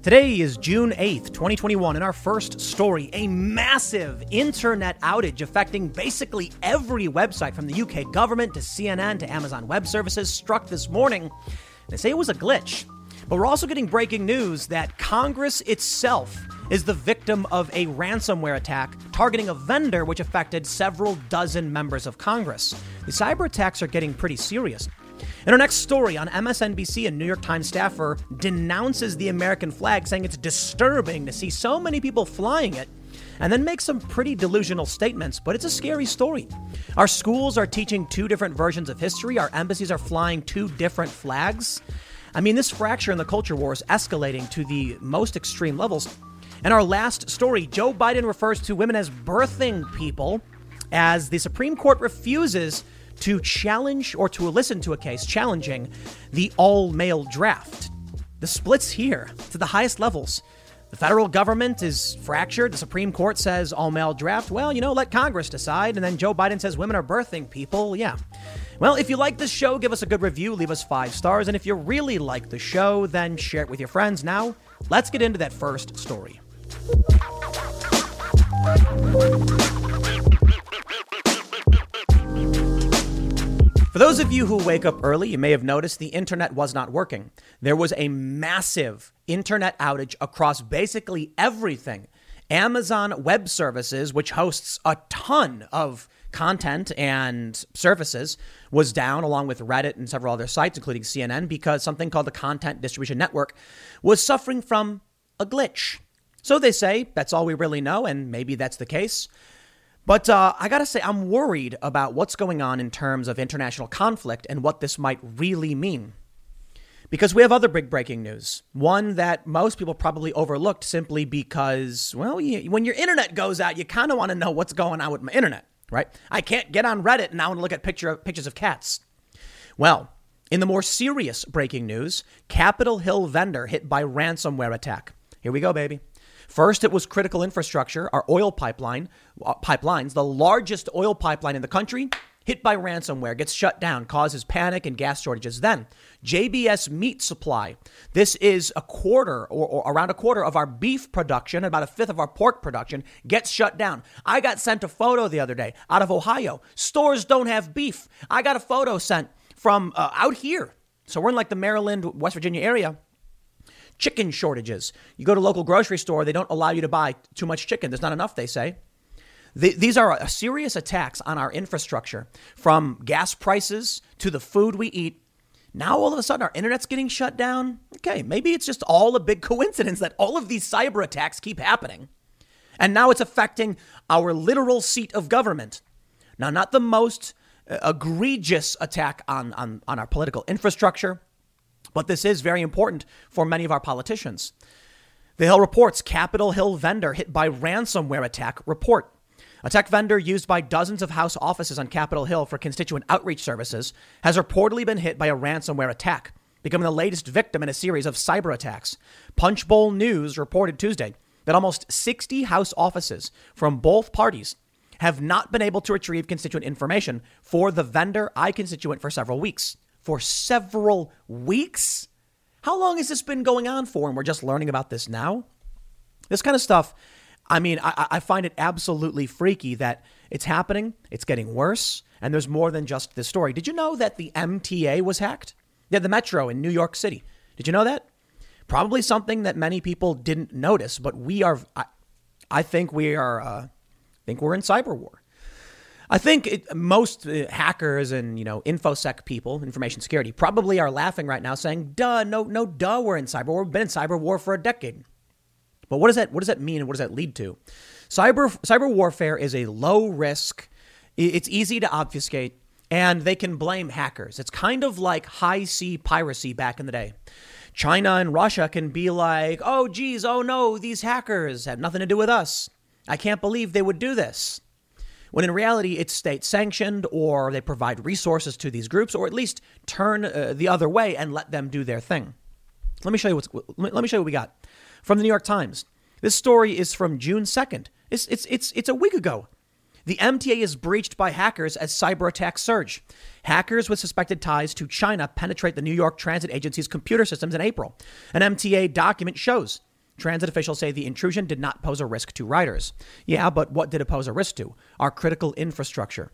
Today is June 8th, 2021. In our first story, a massive internet outage affecting basically every website from the UK government to CNN to Amazon Web Services struck this morning. They say it was a glitch. But we're also getting breaking news that Congress itself is the victim of a ransomware attack targeting a vendor which affected several dozen members of Congress. The cyber attacks are getting pretty serious. In our next story on MSNBC, a New York Times staffer denounces the American flag, saying it's disturbing to see so many people flying it, and then makes some pretty delusional statements, but it's a scary story. Our schools are teaching two different versions of history, our embassies are flying two different flags. I mean, this fracture in the culture war is escalating to the most extreme levels. And our last story Joe Biden refers to women as birthing people as the Supreme Court refuses to challenge or to listen to a case challenging the all male draft. The splits here to the highest levels. The federal government is fractured. The Supreme Court says all male draft. Well, you know, let Congress decide. And then Joe Biden says women are birthing people. Yeah. Well, if you like this show, give us a good review, leave us five stars. And if you really like the show, then share it with your friends. Now, let's get into that first story. For those of you who wake up early, you may have noticed the internet was not working. There was a massive internet outage across basically everything. Amazon Web Services, which hosts a ton of content and services, was down along with Reddit and several other sites, including CNN, because something called the Content Distribution Network was suffering from a glitch. So they say that's all we really know, and maybe that's the case. But uh, I gotta say, I'm worried about what's going on in terms of international conflict and what this might really mean. Because we have other big breaking news. One that most people probably overlooked simply because, well, you, when your internet goes out, you kind of want to know what's going on with my internet, right? I can't get on Reddit and I want to look at picture, pictures of cats. Well, in the more serious breaking news, Capitol Hill vendor hit by ransomware attack. Here we go, baby. First, it was critical infrastructure, our oil pipeline, uh, pipelines, the largest oil pipeline in the country, hit by ransomware, gets shut down, causes panic and gas shortages. Then, JBS meat supply. This is a quarter or, or, around a quarter of our beef production, about a fifth of our pork production gets shut down. I got sent a photo the other day out of Ohio. Stores don't have beef. I got a photo sent from uh, out here. So we're in like the Maryland, West Virginia area chicken shortages. You go to local grocery store, they don't allow you to buy too much chicken. There's not enough, they say. these are serious attacks on our infrastructure, from gas prices to the food we eat. Now all of a sudden our internet's getting shut down. Okay, maybe it's just all a big coincidence that all of these cyber attacks keep happening. And now it's affecting our literal seat of government. Now, not the most uh, egregious attack on, on, on our political infrastructure, but this is very important for many of our politicians. The Hill reports Capitol Hill vendor hit by ransomware attack report. A tech vendor used by dozens of House offices on Capitol Hill for constituent outreach services has reportedly been hit by a ransomware attack, becoming the latest victim in a series of cyber attacks. Punchbowl News reported Tuesday that almost 60 House offices from both parties have not been able to retrieve constituent information for the vendor iConstituent for several weeks for several weeks. How long has this been going on for? And we're just learning about this now? This kind of stuff, I mean, I, I find it absolutely freaky that it's happening, it's getting worse, and there's more than just this story. Did you know that the MTA was hacked? Yeah, the metro in New York City. Did you know that? Probably something that many people didn't notice, but we are, I, I think we are, uh, I think we're in cyber war. I think it, most uh, hackers and you know infosec people, information security, probably are laughing right now, saying, "Duh, no, no, duh, we're in cyber war. We've been in cyber war for a decade." But what does that what does that mean, and what does that lead to? Cyber cyber warfare is a low risk. It's easy to obfuscate, and they can blame hackers. It's kind of like high sea piracy back in the day. China and Russia can be like, "Oh, geez, oh no, these hackers have nothing to do with us. I can't believe they would do this." When in reality it's state sanctioned or they provide resources to these groups or at least turn uh, the other way and let them do their thing. Let me show you what's let me show you what we got from the New York Times. This story is from June 2nd. It's it's it's it's a week ago. The MTA is breached by hackers as cyber attacks surge. Hackers with suspected ties to China penetrate the New York Transit Agency's computer systems in April. An MTA document shows Transit officials say the intrusion did not pose a risk to riders. Yeah, but what did it pose a risk to? Our critical infrastructure.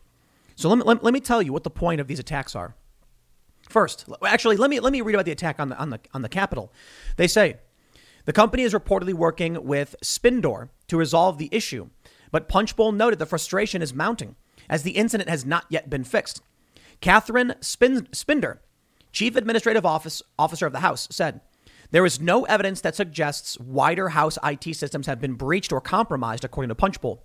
So let me, let, let me tell you what the point of these attacks are. First, actually, let me let me read about the attack on the on the on the Capitol. They say the company is reportedly working with Szpindor to resolve the issue, but Punchbowl noted the frustration is mounting as the incident has not yet been fixed. Catherine Spin- Szpindor, chief administrative office, officer of the House, said there is no evidence that suggests wider House IT systems have been breached or compromised, according to Punchbowl.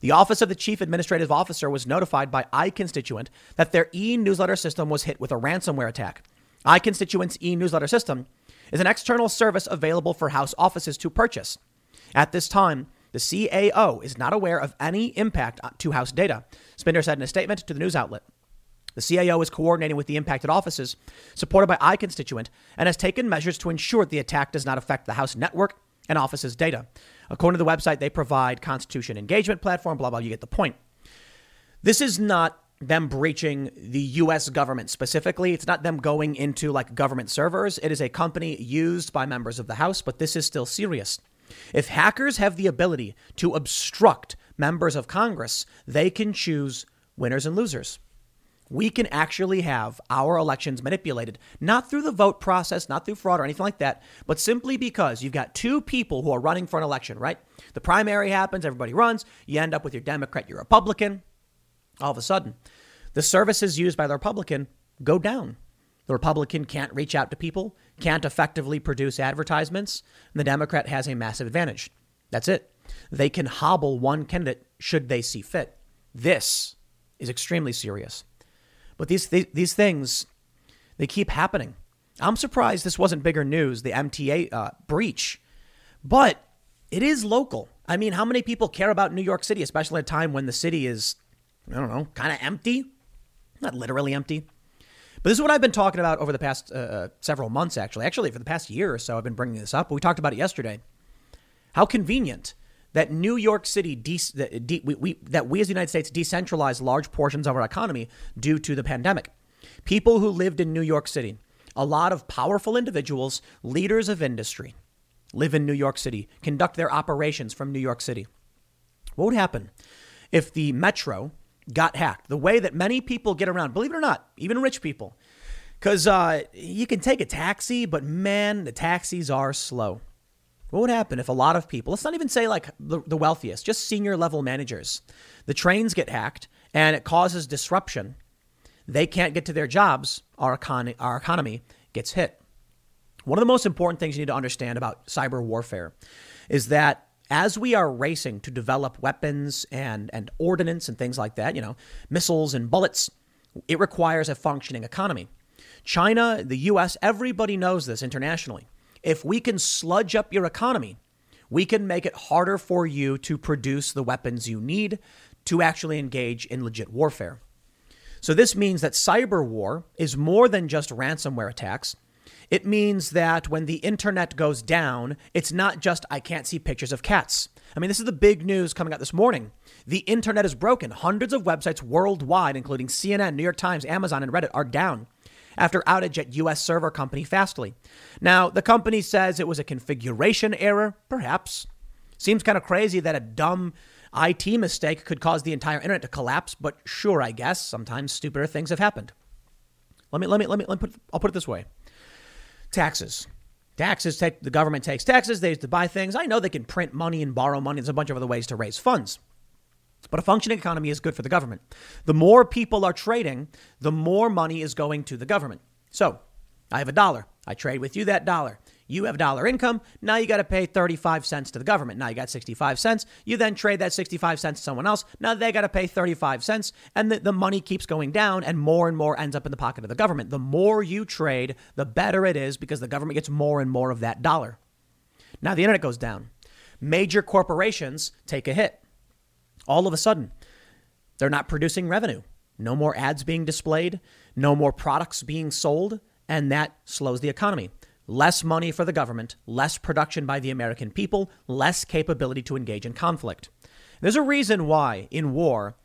The Office of the Chief Administrative Officer was notified by iConstituent that their e newsletter system was hit with a ransomware attack. iConstituent's e newsletter system is an external service available for House offices to purchase. At this time, the CAO is not aware of any impact to House data, Szpindor said in a statement to the news outlet. The CIO is coordinating with the impacted offices, supported by iConstituent, and has taken measures to ensure the attack does not affect the House network and offices data. According to the website, they provide constituent engagement platform, blah, blah, you get the point. This is not them breaching the US government specifically. It's not them going into like government servers. It is a company used by members of the House, but this is still serious. If hackers have the ability to obstruct members of Congress, they can choose winners and losers we can actually have our elections manipulated, not through the vote process, not through fraud or anything like that, but simply because you've got two people who are running for an election, right? The primary happens, everybody runs, you end up with your Democrat, your Republican. All of a sudden, the services used by the Republican go down. The Republican can't reach out to people, can't effectively produce advertisements, and the Democrat has a massive advantage. That's it. They can hobble one candidate should they see fit. This is extremely serious. But these, these, these things, they keep happening. I'm surprised this wasn't bigger news, the MTA uh, breach, but it is local. I mean, how many people care about New York City, especially at a time when the city is, I don't know, kind of empty? Not literally empty. But this is what I've been talking about over the past uh, uh, several months, actually. Actually, for the past year or so, I've been bringing this up. We talked about it yesterday. How convenient that New York City, de- that, de- we, we, that we as the United States decentralized large portions of our economy due to the pandemic. People who lived in New York City, a lot of powerful individuals, leaders of industry, live in New York City, conduct their operations from New York City. What would happen if the metro got hacked? The way that many people get around, believe it or not, even rich people, because uh, you can take a taxi, but man, the taxis are slow. What would happen if a lot of people, let's not even say like the, the wealthiest, just senior level managers, the trains get hacked and it causes disruption? They can't get to their jobs. Our, econ- our economy gets hit. One of the most important things you need to understand about cyber warfare is that as we are racing to develop weapons and, and ordnance and things like that, you know, missiles and bullets, it requires a functioning economy. China, the US, everybody knows this internationally. If we can sludge up your economy, we can make it harder for you to produce the weapons you need to actually engage in legit warfare. So, this means that cyber war is more than just ransomware attacks. It means that when the internet goes down, it's not just, I can't see pictures of cats. I mean, this is the big news coming out this morning. The internet is broken. Hundreds of websites worldwide, including CNN, New York Times, Amazon, and Reddit, are down after outage at U.S. server company Fastly. Now, the company says it was a configuration error, perhaps. Seems kind of crazy that a dumb IT mistake could cause the entire internet to collapse, but sure, I guess sometimes stupider things have happened. Let me let me let me, let me put I'll put it this way. Taxes. Taxes take the government takes taxes, they use to buy things. I know they can print money and borrow money. There's a bunch of other ways to raise funds. But a functioning economy is good for the government. The more people are trading, the more money is going to the government. So I have a dollar. I trade with you that dollar. You have dollar income. Now you got to pay 35 cents to the government. Now you got 65 cents. You then trade that 65 cents to someone else. Now they got to pay 35 cents. And the, the money keeps going down and more and more ends up in the pocket of the government. The more you trade, the better it is because the government gets more and more of that dollar. Now the internet goes down. Major corporations take a hit all of a sudden, they're not producing revenue. No more ads being displayed, no more products being sold, and that slows the economy. Less money for the government, less production by the American people, less capability to engage in conflict. There's a reason why in war,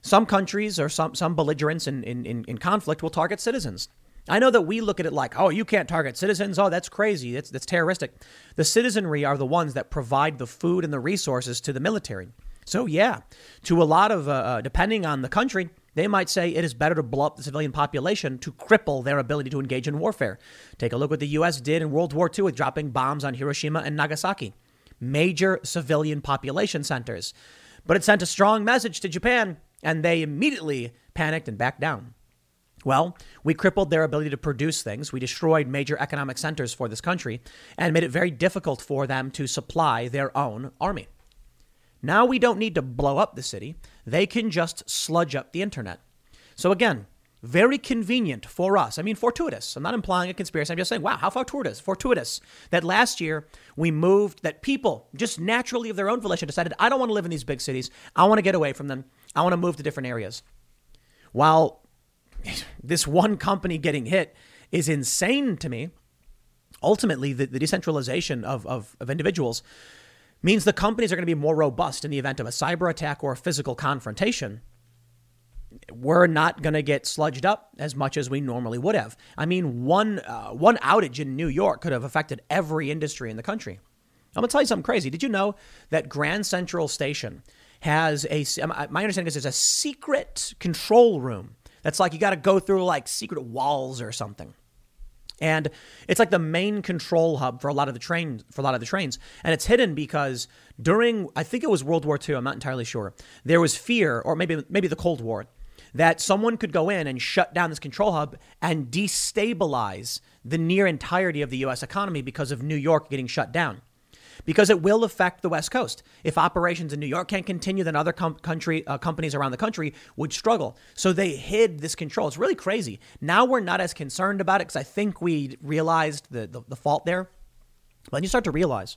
some countries or some, some belligerents in, in, in conflict will target citizens. I know that we look at it like, oh, you can't target citizens. Oh, that's crazy. That's, that's terroristic. The citizenry are the ones that provide the food and the resources to the military. So, yeah, to a lot of, uh, uh, depending on the country, they might say it is better to blow up the civilian population to cripple their ability to engage in warfare. Take a look what the U.S. did in World War II with dropping bombs on Hiroshima and Nagasaki, major civilian population centers. But it sent a strong message to Japan, and they immediately panicked and backed down. Well, we crippled their ability to produce things. We destroyed major economic centers for this country and made it very difficult for them to supply their own army. Now we don't need to blow up the city. They can just sludge up the internet. So again, very convenient for us. I mean, fortuitous. I'm not implying a conspiracy. I'm just saying, wow, how fortuitous, fortuitous that last year we moved, that people just naturally of their own volition decided, I don't want to live in these big cities. I want to get away from them. I want to move to different areas. While this one company getting hit is insane to me. Ultimately, the, the decentralization of, of, of individuals means the companies are going to be more robust in the event of a cyber attack or a physical confrontation. We're not going to get sludged up as much as we normally would have. I mean, one, uh, one outage in New York could have affected every industry in the country. I'm going to tell you something crazy. Did you know that Grand Central Station has a, my understanding is there's a secret control room that's like you got to go through like secret walls or something. And it's like the main control hub for a lot of the trains for a lot of the trains. And it's hidden because during I think it was World War II, I'm not entirely sure. There was fear, or maybe maybe the Cold War, that someone could go in and shut down this control hub and destabilize the near entirety of the US economy because of New York getting shut down because it will affect the West Coast. If operations in New York can't continue, then other com- country uh, companies around the country would struggle. So they hid this control. It's really crazy. Now we're not as concerned about it because I think we realized the, the, the fault there. But then you start to realize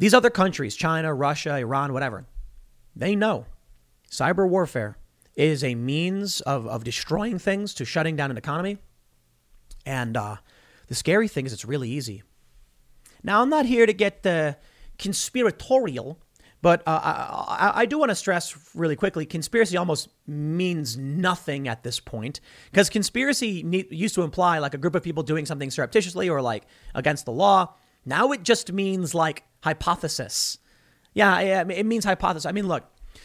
These other countries, China, Russia, Iran, whatever, they know cyber warfare is a means of, of destroying things to shutting down an economy. And uh, the scary thing is it's really easy. Now, I'm not here to get the conspiratorial, but uh, I, I, do want to stress really quickly conspiracy almost means nothing at this point because conspiracy used to imply like a group of people doing something surreptitiously or like against the law. Now it just means like hypothesis. Yeah, it means hypothesis. I mean, look,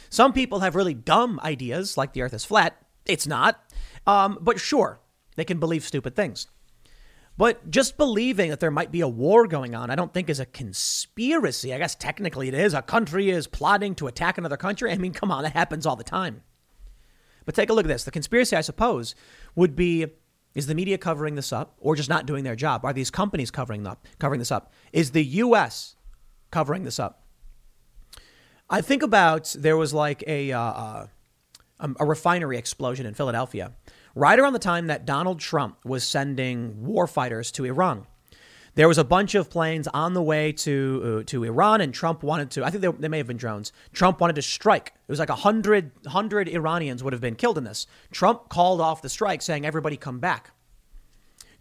some people have really dumb ideas, like the earth is flat. It's not. Um, but sure, they can believe stupid things. But just believing that there might be a war going on, I don't think is a conspiracy. I guess technically it is. A country is plotting to attack another country. I mean, come on, that happens all the time. But take a look at this. The conspiracy, I suppose, would be is the media covering this up or just not doing their job? Are these companies covering up covering this up? Is the US covering this up. I think about there was like a, uh, uh a refinery explosion in Philadelphia right around the time that Donald Trump was sending war fighters to Iran. There was a bunch of planes on the way to uh, to Iran, and Trump wanted to. I think they, they may have been drones. Trump wanted to strike. It was like a hundred hundred Iranians would have been killed in this. Trump called off the strike, saying, "Everybody come back."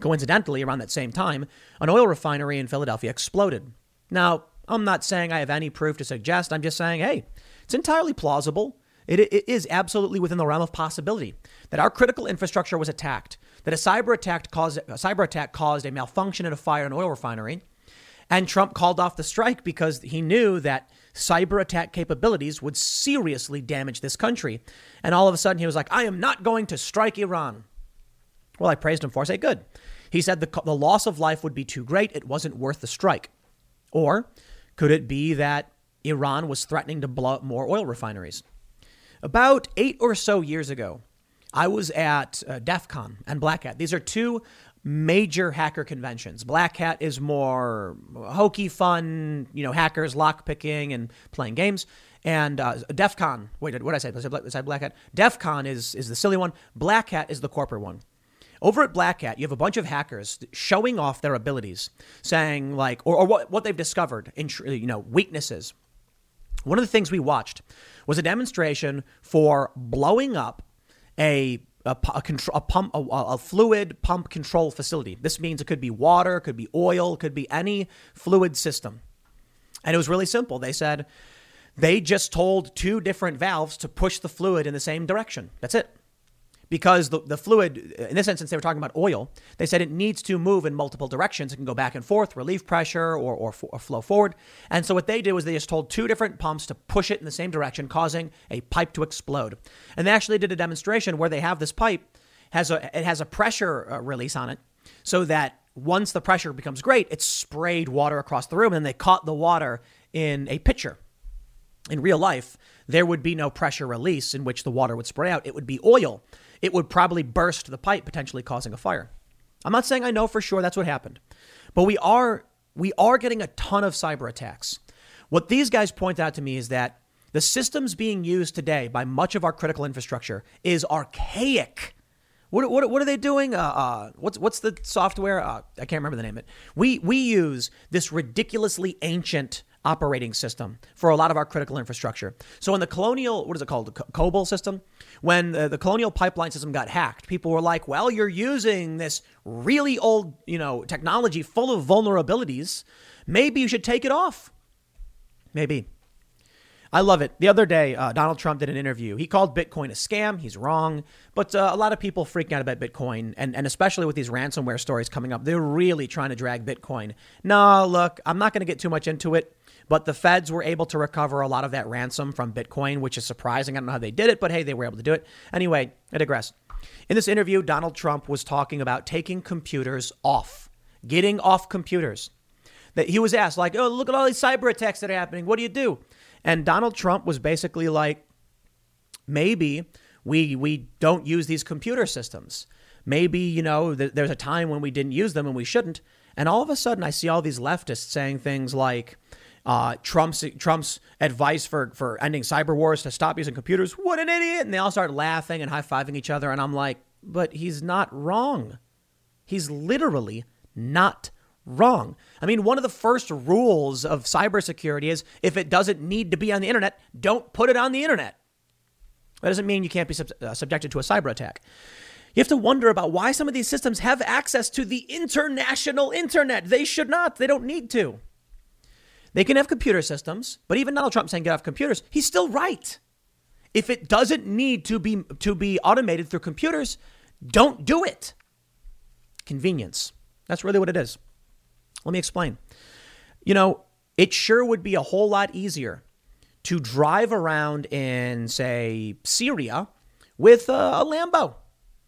Coincidentally, around that same time, an oil refinery in Philadelphia exploded. Now, I'm not saying I have any proof to suggest. I'm just saying, hey, it's entirely plausible. It, it is absolutely within the realm of possibility that our critical infrastructure was attacked, that a cyber attack caused a cyber attack caused a malfunction in a fire in an oil refinery, and Trump called off the strike because he knew that cyber attack capabilities would seriously damage this country. And all of a sudden he was like, I am not going to strike Iran. Well, I praised him for. I say, good. He said the, the loss of life would be too great. It wasn't worth the strike. Or could it be that Iran was threatening to blow up more oil refineries? About eight or so years ago, I was at uh, DEF CON and Black Hat. These are two major hacker conventions. Black Hat is more hokey, fun, you know, hackers lockpicking and playing games. And uh, DEF CON, wait, what did I say? Did I Black Hat? DEF CON is, is the silly one. Black Hat is the corporate one. Over at Black Hat, you have a bunch of hackers showing off their abilities, saying like, or, or what, what they've discovered, in, you know, weaknesses. One of the things we watched was a demonstration for blowing up a a, a, a pump, a, a, fluid pump control facility. This means it could be water, could be oil, could be any fluid system. And it was really simple. They said they just told two different valves to push the fluid in the same direction. That's it because the, the fluid, in this instance, they were talking about oil. They said it needs to move in multiple directions. It can go back and forth, relieve pressure, or, or, or, flow forward. And so what they did was they just told two different pumps to push it in the same direction, causing a pipe to explode. And they actually did a demonstration where they have this pipe has a it has a pressure uh, release on it, so that once the pressure becomes great, it sprayed water across the room, and they caught the water in a pitcher. In real life, there would be no pressure release in which the water would spray out. It would be oil it would probably burst the pipe, potentially causing a fire. I'm not saying I know for sure that's what happened, but we are we are getting a ton of cyber attacks. What these guys point out to me is that the systems being used today by much of our critical infrastructure is archaic. What, what, what are they doing? Uh, uh, what's what's the software? Uh, I can't remember the name of it. We we use this ridiculously ancient operating system for a lot of our critical infrastructure. So in the colonial, what is it called, the COBOL system, when the, the colonial pipeline system got hacked, people were like, "Well, you're using this really old, you know, technology full of vulnerabilities. Maybe you should take it off." Maybe. I love it. The other day, uh, Donald Trump did an interview. He called Bitcoin a scam. He's wrong. But uh, a lot of people freaking out about Bitcoin, and, and especially with these ransomware stories coming up, they're really trying to drag Bitcoin. No, look, I'm not going to get too much into it. But the feds were able to recover a lot of that ransom from Bitcoin, which is surprising. I don't know how they did it, but hey, they were able to do it. Anyway, I digress. In this interview, Donald Trump was talking about taking computers off, getting off computers. That he was asked, like, oh, look at all these cyber attacks that are happening. What do you do? And Donald Trump was basically like, maybe we we don't use these computer systems. Maybe you know th- there's a time when we didn't use them and we shouldn't. And all of a sudden, I see all these leftists saying things like, uh, Trump's Trump's advice for for ending cyber wars to stop using computers. What an idiot! And they all start laughing and high fiving each other. And I'm like, but he's not wrong. He's literally not wrong. I mean, one of the first rules of cybersecurity is if it doesn't need to be on the internet, don't put it on the internet. That doesn't mean you can't be sub- uh, subjected to a cyber attack. You have to wonder about why some of these systems have access to the international internet. They should not. They don't need to. They can have computer systems, but even Donald Trump saying get off computers, he's still right. If it doesn't need to be to be automated through computers, don't do it. Convenience. That's really what it is. Let me explain. You know, it sure would be a whole lot easier to drive around in, say, Syria with a, Lambo.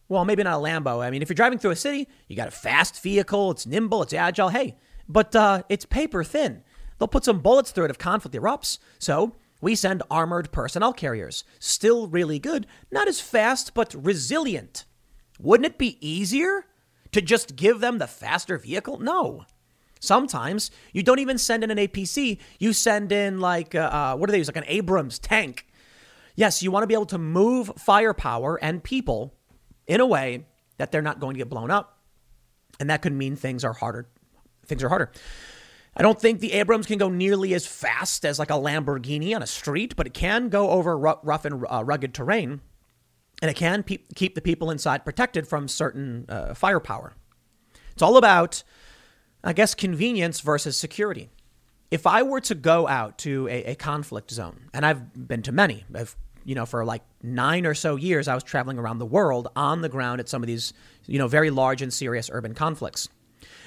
Well, maybe not a Lambo. I mean, if you're driving through a city, you got a fast vehicle, it's nimble, it's agile. Hey, but uh, it's paper thin. They'll put some bullets through it if conflict erupts. So we send armored personnel carriers. Still really good, not as fast, but resilient. Wouldn't it be easier to just give them the faster vehicle? No. Sometimes you don't even send in an APC, you send in like, uh, uh, what they use? Like an Abrams tank. Yes, you want to be able to move firepower and people in a way that they're not going to get blown up. And that could mean things are harder. Things are harder. I don't think the Abrams can go nearly as fast as like a Lamborghini on a street, but it can go over rough and uh, rugged terrain, and it can pe- keep the people inside protected from certain uh, firepower. It's all about, I guess, convenience versus security. If I were to go out to a, a conflict zone, and I've been to many, I've you know, for like nine or so years, I was traveling around the world on the ground at some of these, you know, very large and serious urban conflicts.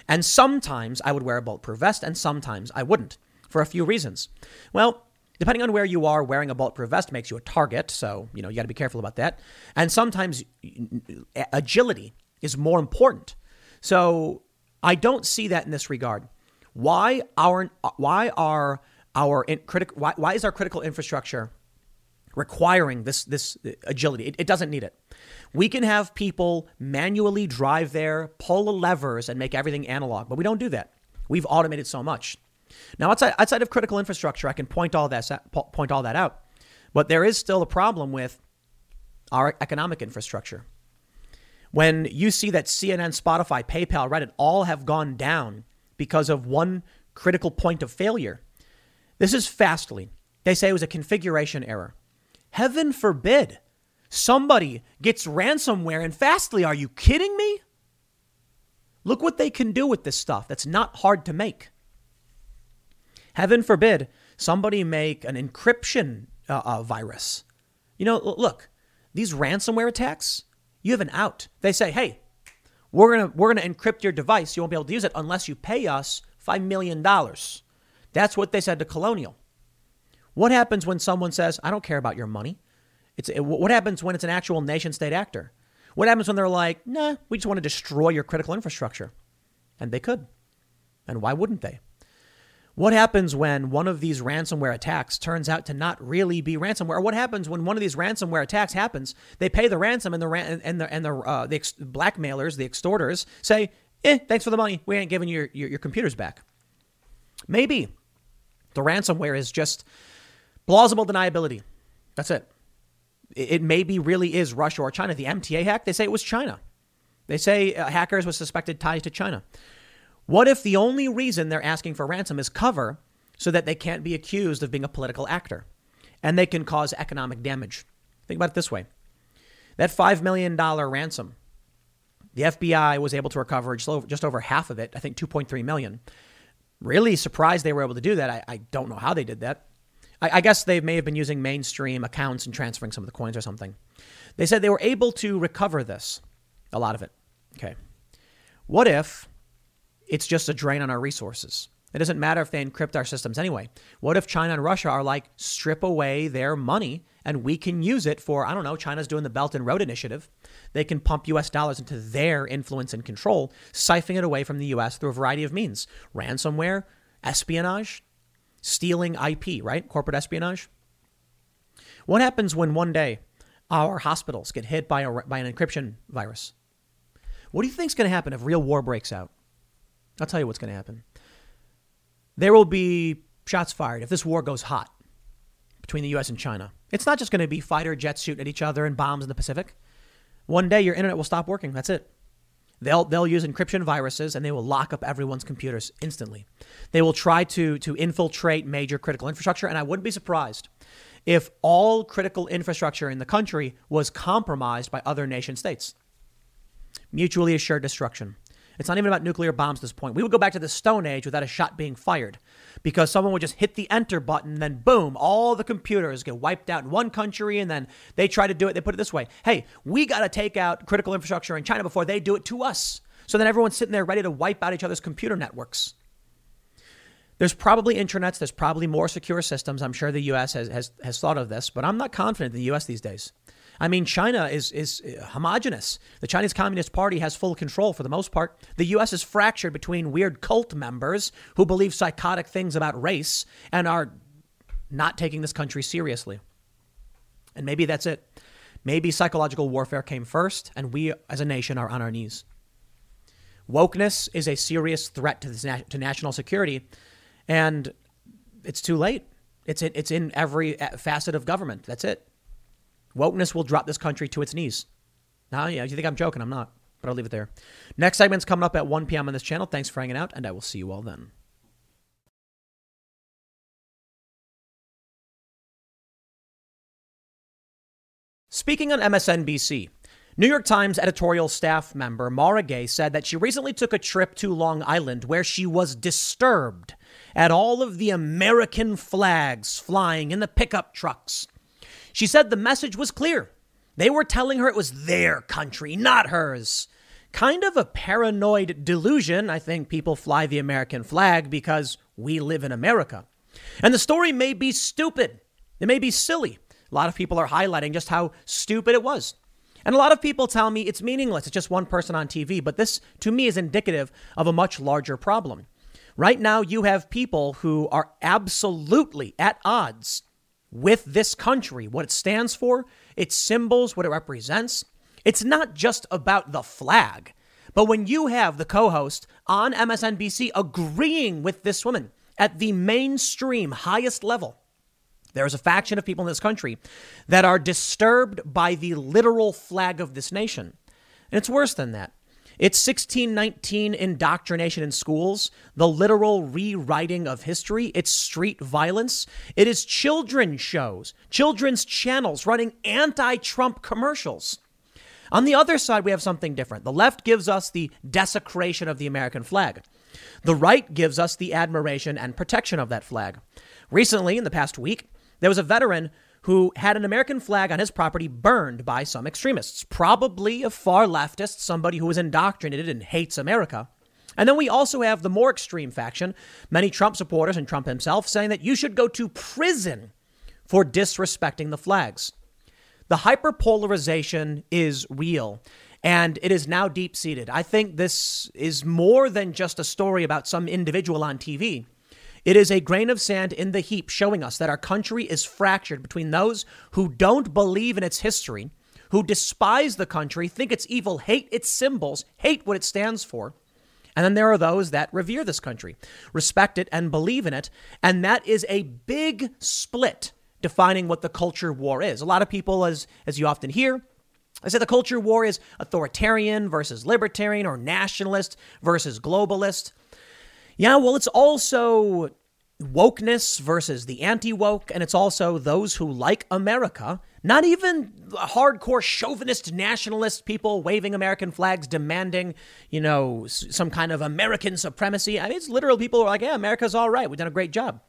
And sometimes I would wear a bulletproof vest and sometimes I wouldn't for a few reasons. Well, depending on where you are, wearing a bulletproof vest makes you a target. So, you know, you got to be careful about that. And sometimes agility is more important. So I don't see that in this regard. Why our why are our critical why, why is our critical infrastructure requiring this this agility? It, it doesn't need it. We can have people manually drive there, pull the levers, and make everything analog, but we don't do that. We've automated so much. Now, outside, outside of critical infrastructure, I can point all that point all that out, but there is still a problem with our economic infrastructure. When you see that CNN, Spotify, PayPal, Reddit all have gone down because of one critical point of failure, this is Fastly. They say it was a configuration error. Heaven forbid somebody gets ransomware and Fastly. Are you kidding me? Look what they can do with this stuff. That's not hard to make. Heaven forbid somebody make an encryption uh, uh, virus. You know, look, these ransomware attacks, you have an out. They say, "Hey, we're gonna we're gonna encrypt your device. You won't be able to use it unless you pay us five million dollars." That's what they said to Colonial. What happens when someone says, "I don't care about your money"? It's what happens when it's an actual nation state actor. What happens when they're like, "Nah, we just want to destroy your critical infrastructure," and they could, and why wouldn't they? What happens when one of these ransomware attacks turns out to not really be ransomware? Or what happens when one of these ransomware attacks happens? They pay the ransom and the ran- and the and the, uh, the ex- blackmailers, the extorters, say, "Eh, thanks for the money. We ain't giving you your, your, your computers back." Maybe the ransomware is just plausible deniability. That's it. It, maybe really is Russia or China. The MTA hack, they say it was China. They say uh, hackers with suspected ties to China. What if the only reason they're asking for ransom is cover so that they can't be accused of being a political actor and they can cause economic damage? Think about it this way that $5 million ransom, the FBI was able to recover just over half of it, I think 2.3 million. Really surprised they were able to do that. I, I don't know how they did that. I, I guess they may have been using mainstream accounts and transferring some of the coins or something. They said they were able to recover this, a lot of it. Okay. What if it's just a drain on our resources. It doesn't matter if they encrypt our systems anyway. What if China and Russia are like, strip away their money and we can use it for, I don't know, China's doing the Belt and Road Initiative. They can pump US dollars into their influence and control, siphoning it away from the US through a variety of means ransomware, espionage, stealing IP, right? Corporate espionage. What happens when one day our hospitals get hit by, a, by an encryption virus? What do you think is going to happen if real war breaks out? I'll tell you what's going to happen. There will be shots fired if this war goes hot between the US and China. It's not just going to be fighter jets shooting at each other and bombs in the Pacific. One day your internet will stop working. That's it. They'll, they'll use encryption viruses and they will lock up everyone's computers instantly. They will try to, to infiltrate major critical infrastructure, and I wouldn't be surprised if all critical infrastructure in the country was compromised by other nation states. Mutually assured destruction. It's not even about nuclear bombs at this point. We would go back to the Stone Age without a shot being fired because someone would just hit the enter button and then boom, all the computers get wiped out in one country and then they try to do it. They put it this way hey, we got to take out critical infrastructure in China before they do it to us. So then everyone's sitting there ready to wipe out each other's computer networks. There's probably intranets, there's probably more secure systems. I'm sure the US has, has, has thought of this, but I'm not confident in the US these days. I mean, China is, is uh, homogenous. The Chinese Communist Party has full control for the most part. The U.S. is fractured between weird cult members who believe psychotic things about race and are not taking this country seriously. And maybe that's it. Maybe psychological warfare came first, and we as a nation are on our knees. Wokeness is a serious threat to, this, to national security, and it's too late. It's it's in every uh, facet of government. That's it. Wokeness will drop this country to its knees. Now, yeah, you think I'm joking? I'm not, but I'll leave it there. Next segment's coming up at 1 p.m. on this channel. Thanks for hanging out, and I will see you all then. Speaking on MSNBC, New York Times editorial staff member Mara Gay said that she recently took a trip to Long Island where she was disturbed at all of the American flags flying in the pickup trucks she said the message was clear. They were telling her it was their country, not hers. Kind of a paranoid delusion. I think people fly the American flag because we live in America. And the story may be stupid. It may be silly. A lot of people are highlighting just how stupid it was. And a lot of people tell me it's meaningless. It's just one person on TV. But this, to me, is indicative of a much larger problem. Right now, you have people who are absolutely at odds with this country, what it stands for, its symbols, what it represents. It's not just about the flag. But when you have the co host on MSNBC agreeing with this woman at the mainstream highest level, there is a faction of people in this country that are disturbed by the literal flag of this nation. And it's worse than that. It's 1619 indoctrination in schools, the literal rewriting of history. It's street violence. It is children's shows, children's channels running anti Trump commercials. On the other side, we have something different. The left gives us the desecration of the American flag. The right gives us the admiration and protection of that flag. Recently, in the past week, there was a veteran who had an American flag on his property burned by some extremists, probably a far leftist, somebody who was indoctrinated and hates America. And then we also have the more extreme faction, many Trump supporters and Trump himself, saying that you should go to prison for disrespecting the flags. The hyperpolarization is real and it is now deep seated. I think this is more than just a story about some individual on TV. It is a grain of sand in the heap showing us that our country is fractured between those who don't believe in its history, who despise the country, think it's evil, hate its symbols, hate what it stands for. And then there are those that revere this country, respect it, and believe in it. And that is a big split defining what the culture war is. A lot of people, as, as you often hear, I say the culture war is authoritarian versus libertarian or nationalist versus globalist. Yeah, well, it's also wokeness versus the anti woke, and it's also those who like America, not even hardcore chauvinist nationalist people waving American flags demanding, you know, some kind of American supremacy. I mean, it's literal people who are like, yeah, America's all right. We've done a great job.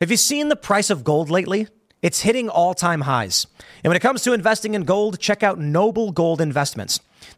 Have you seen the price of gold lately? It's hitting all time highs. And when it comes to investing in gold, check out Noble Gold Investments.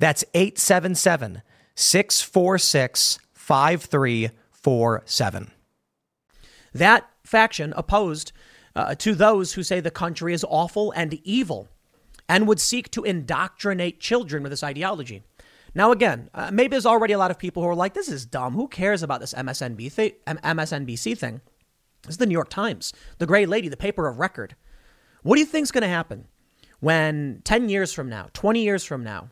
that's 877 646 5347. That faction opposed uh, to those who say the country is awful and evil and would seek to indoctrinate children with this ideology. Now, again, uh, maybe there's already a lot of people who are like, this is dumb. Who cares about this MSNB th- MSNBC thing? This is the New York Times, the Gray Lady, the paper of record. What do you think is going to happen when 10 years from now, 20 years from now,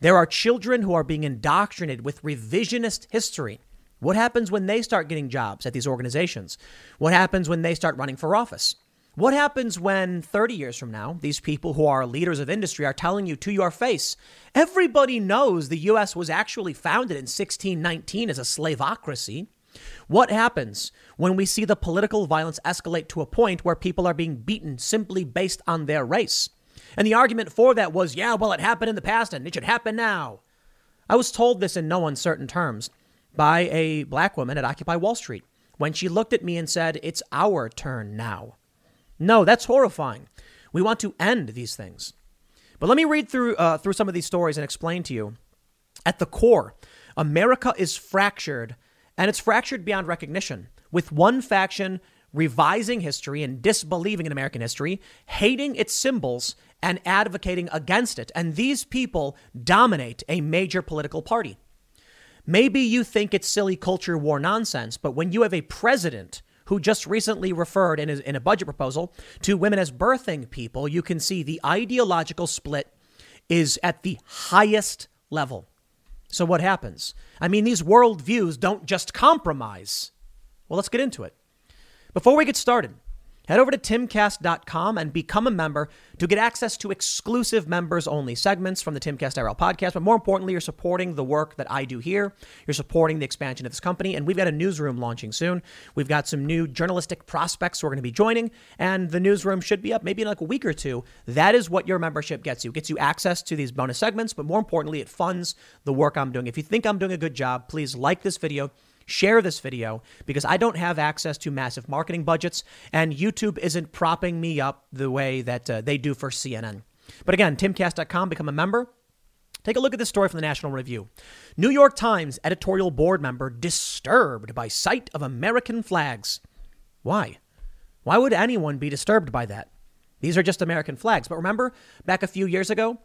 there are children who are being indoctrinated with revisionist history? What happens when they start getting jobs at these organizations? What happens when they start running for office? What happens when 30 years from now, these people who are leaders of industry are telling you to your face, everybody knows the U.S. was actually founded in 1619 as a slavocracy? What happens when we see the political violence escalate to a point where people are being beaten simply based on their race? And the argument for that was, yeah, well, it happened in the past and it should happen now. I was told this in no uncertain terms by a black woman at Occupy Wall Street when she looked at me and said, It's our turn now. No, that's horrifying. We want to end these things. But let me read through, uh, through some of these stories and explain to you. At the core, America is fractured, and it's fractured beyond recognition, with one faction revising history and disbelieving in American history, hating its symbols, and advocating against it. And these people dominate a major political party. Maybe you think it's silly culture war nonsense, but when you have a president who just recently referred in, in a budget proposal to women as birthing people, you can see the ideological split is at the highest level. So, what happens? I mean, these worldviews don't just compromise. Well, let's get into it. Before we get started, Head over to timcast.com and become a member to get access to exclusive members only segments from the Timcast IRL podcast. But more importantly, you're supporting the work that I do here. You're supporting the expansion of this company. And we've got a newsroom launching soon. We've got some new journalistic prospects who are going to be joining, and the newsroom should be up maybe in like a week or two. That is what your membership gets you. It gets you access to these bonus segments, but more importantly, it funds the work I'm doing. If you think I'm doing a good job, please like this video share this video because I don't have access to massive marketing budgets, and YouTube isn't propping me up the way that uh, they do for CNN. But again, timcast.com, become a member. Take a look at this story from the National Review. New York Times editorial board member disturbed by sight of American flags. Why? Why would anyone be disturbed by that? These are just American flags. But remember, back a few years ago,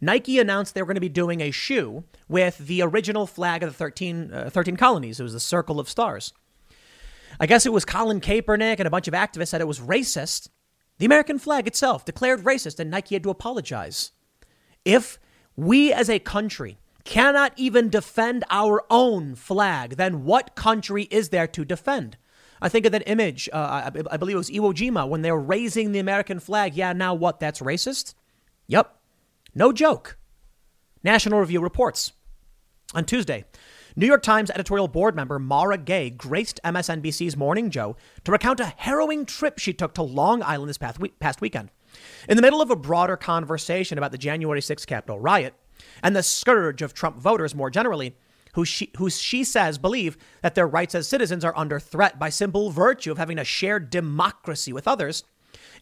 Nike announced they were going to be doing a shoe with the original flag of the 13, uh, 13 colonies. It was the Circle of Stars. I guess it was Colin Kaepernick and a bunch of activists said it was racist. The American flag itself declared racist, and Nike had to apologize. If we as a country cannot even defend our own flag, then what country is there to defend? I think of that image. Uh, I, I, believe it was Iwo Jima when they were raising the American flag. Yeah, now what? That's racist? Yep. No joke. National Review reports. On Tuesday, New York Times editorial board member Mara Gay graced MSNBC's Morning Joe to recount a harrowing trip she took to Long Island this past, week, past weekend. In the middle of a broader conversation about the January 6th Capitol riot and the scourge of Trump voters more generally, who she, who she says believe that their rights as citizens are under threat by simple virtue of having a shared democracy with others,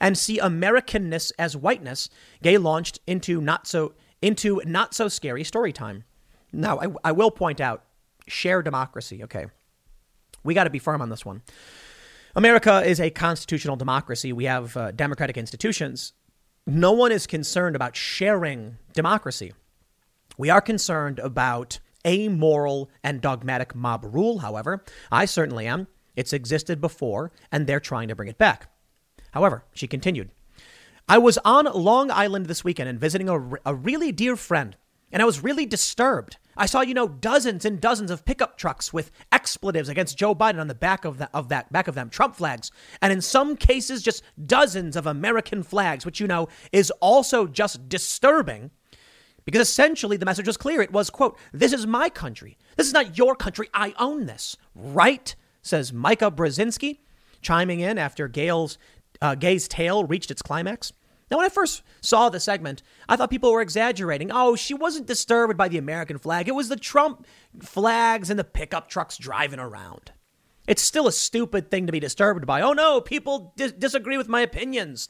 and see Americanness as whiteness, Gay launched into not so into not so scary story time. Now, I, I will point out, share democracy. Okay, we got to be firm on this one. America is a constitutional democracy. We have uh, democratic institutions. No one is concerned about sharing democracy. We are concerned about amoral and dogmatic mob rule, however. I certainly am. It's existed before, and they're trying to bring it back. However, she continued, I was on Long Island this weekend and visiting a, a really dear friend, and I was really disturbed. I saw, you know, dozens and dozens of pickup trucks with expletives against Joe Biden on the back of, the, of that back of them, Trump flags, and in some cases, just dozens of American flags, which you know is also just disturbing. Because essentially the message was clear. It was, quote, this is my country. This is not your country. I own this. Right? Says Mika Brzezinski, chiming in after Gail's uh, Gay's tale reached its climax? Now, when I first saw the segment, I thought people were exaggerating. Oh, she wasn't disturbed by the American flag. It was the Trump flags and the pickup trucks driving around. It's still a stupid thing to be disturbed by. Oh no, people dis- disagree with my opinions.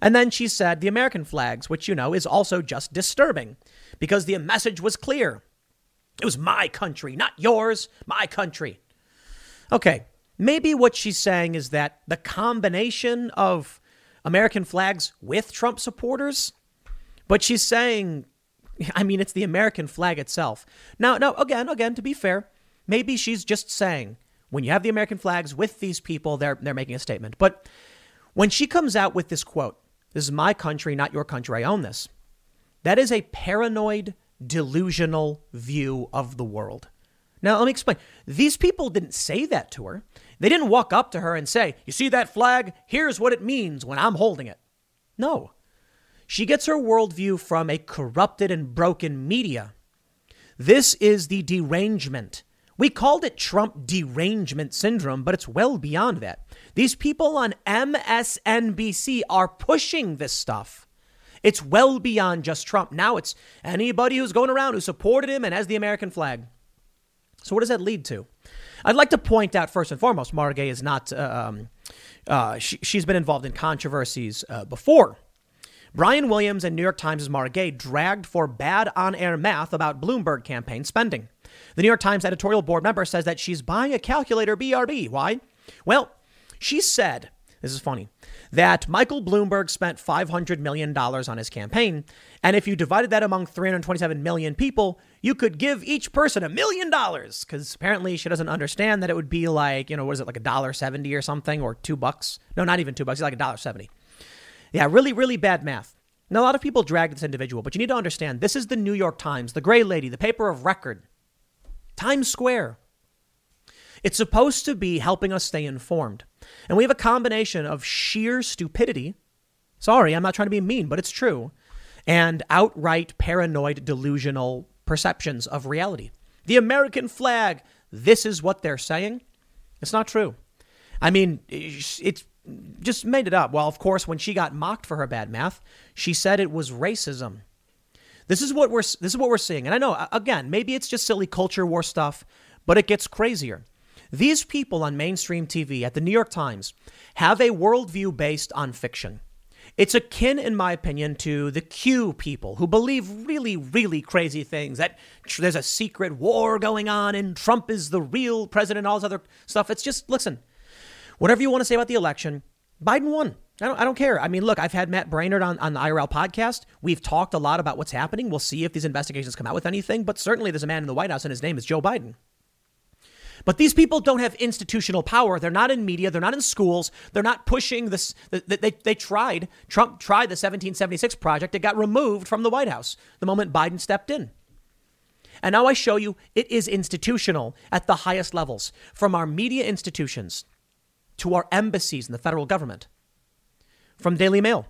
And then she said the American flags, which you know is also just disturbing because the message was clear. It was my country, not yours, my country. Okay, Maybe what she's saying is that the combination of American flags with Trump supporters, but she's saying, I mean, it's the American flag itself. Now, now, again, again, to be fair, maybe she's just saying when you have the American flags with these people, they're they're making a statement. But when she comes out with this quote, "This is my country, not your country. I own this," that is a paranoid, delusional view of the world. Now, let me explain. These people didn't say that to her. They didn't walk up to her and say, You see that flag? Here's what it means when I'm holding it. No. She gets her worldview from a corrupted and broken media. This is the derangement. We called it Trump derangement syndrome, but it's well beyond that. These people on MSNBC are pushing this stuff. It's well beyond just Trump. Now it's anybody who's going around who supported him and has the American flag. So, what does that lead to? I'd like to point out first and foremost, Mara Gay is not, uh, um, uh, she, has been involved in controversies uh, before. Brian Williams and New York Times' Mara Gay dragged for bad on air math about Bloomberg campaign spending. The New York Times editorial board member says that she's buying a calculator BRB. Why? Well, she said, this is funny that Michael Bloomberg spent $500 million on his campaign. And if you divided that among 327 million people, you could give each person a million dollars. Because apparently she doesn't understand that it would be like, you know, what is it, like a dollar seventy or something, or two bucks? No, not even two bucks, It's like a dollar seventy. Yeah, really, really bad math. Now, a lot of people drag this individual, but you need to understand this is the New York Times, the gray lady, the paper of record, Times Square. It's supposed to be helping us stay informed. And we have a combination of sheer stupidity. Sorry, I'm not trying to be mean, but it's true. And outright paranoid, delusional perceptions of reality. The American flag, this is what they're saying. It's not true. I mean, it's just made it up. Well, of course, when she got mocked for her bad math, she said it was racism. This is what we're this is what we're seeing. And I know again, maybe it's just silly culture war stuff, but it gets crazier. These people on mainstream TV at the New York Times have a worldview based on fiction. It's akin, in my opinion, to the Q people who believe really, really crazy things that there's a secret war going on and Trump is the real president, all this other stuff. It's just, listen, whatever you want to say about the election, Biden won. I don't, I don't care. I mean, look, I've had Matt Braynard on, on the IRL podcast. We've talked a lot about what's happening. We'll see if these investigations come out with anything, but certainly there's a man in the White House and his name is Joe Biden. But these people don't have institutional power. They're not in media. They're not in schools. They're not pushing this. They, they, they tried, Trump tried the 1776 project. It got removed from the White House the moment Biden stepped in. And now I show you it is institutional at the highest levels, from our media institutions to our embassies in the federal government. From Daily Mail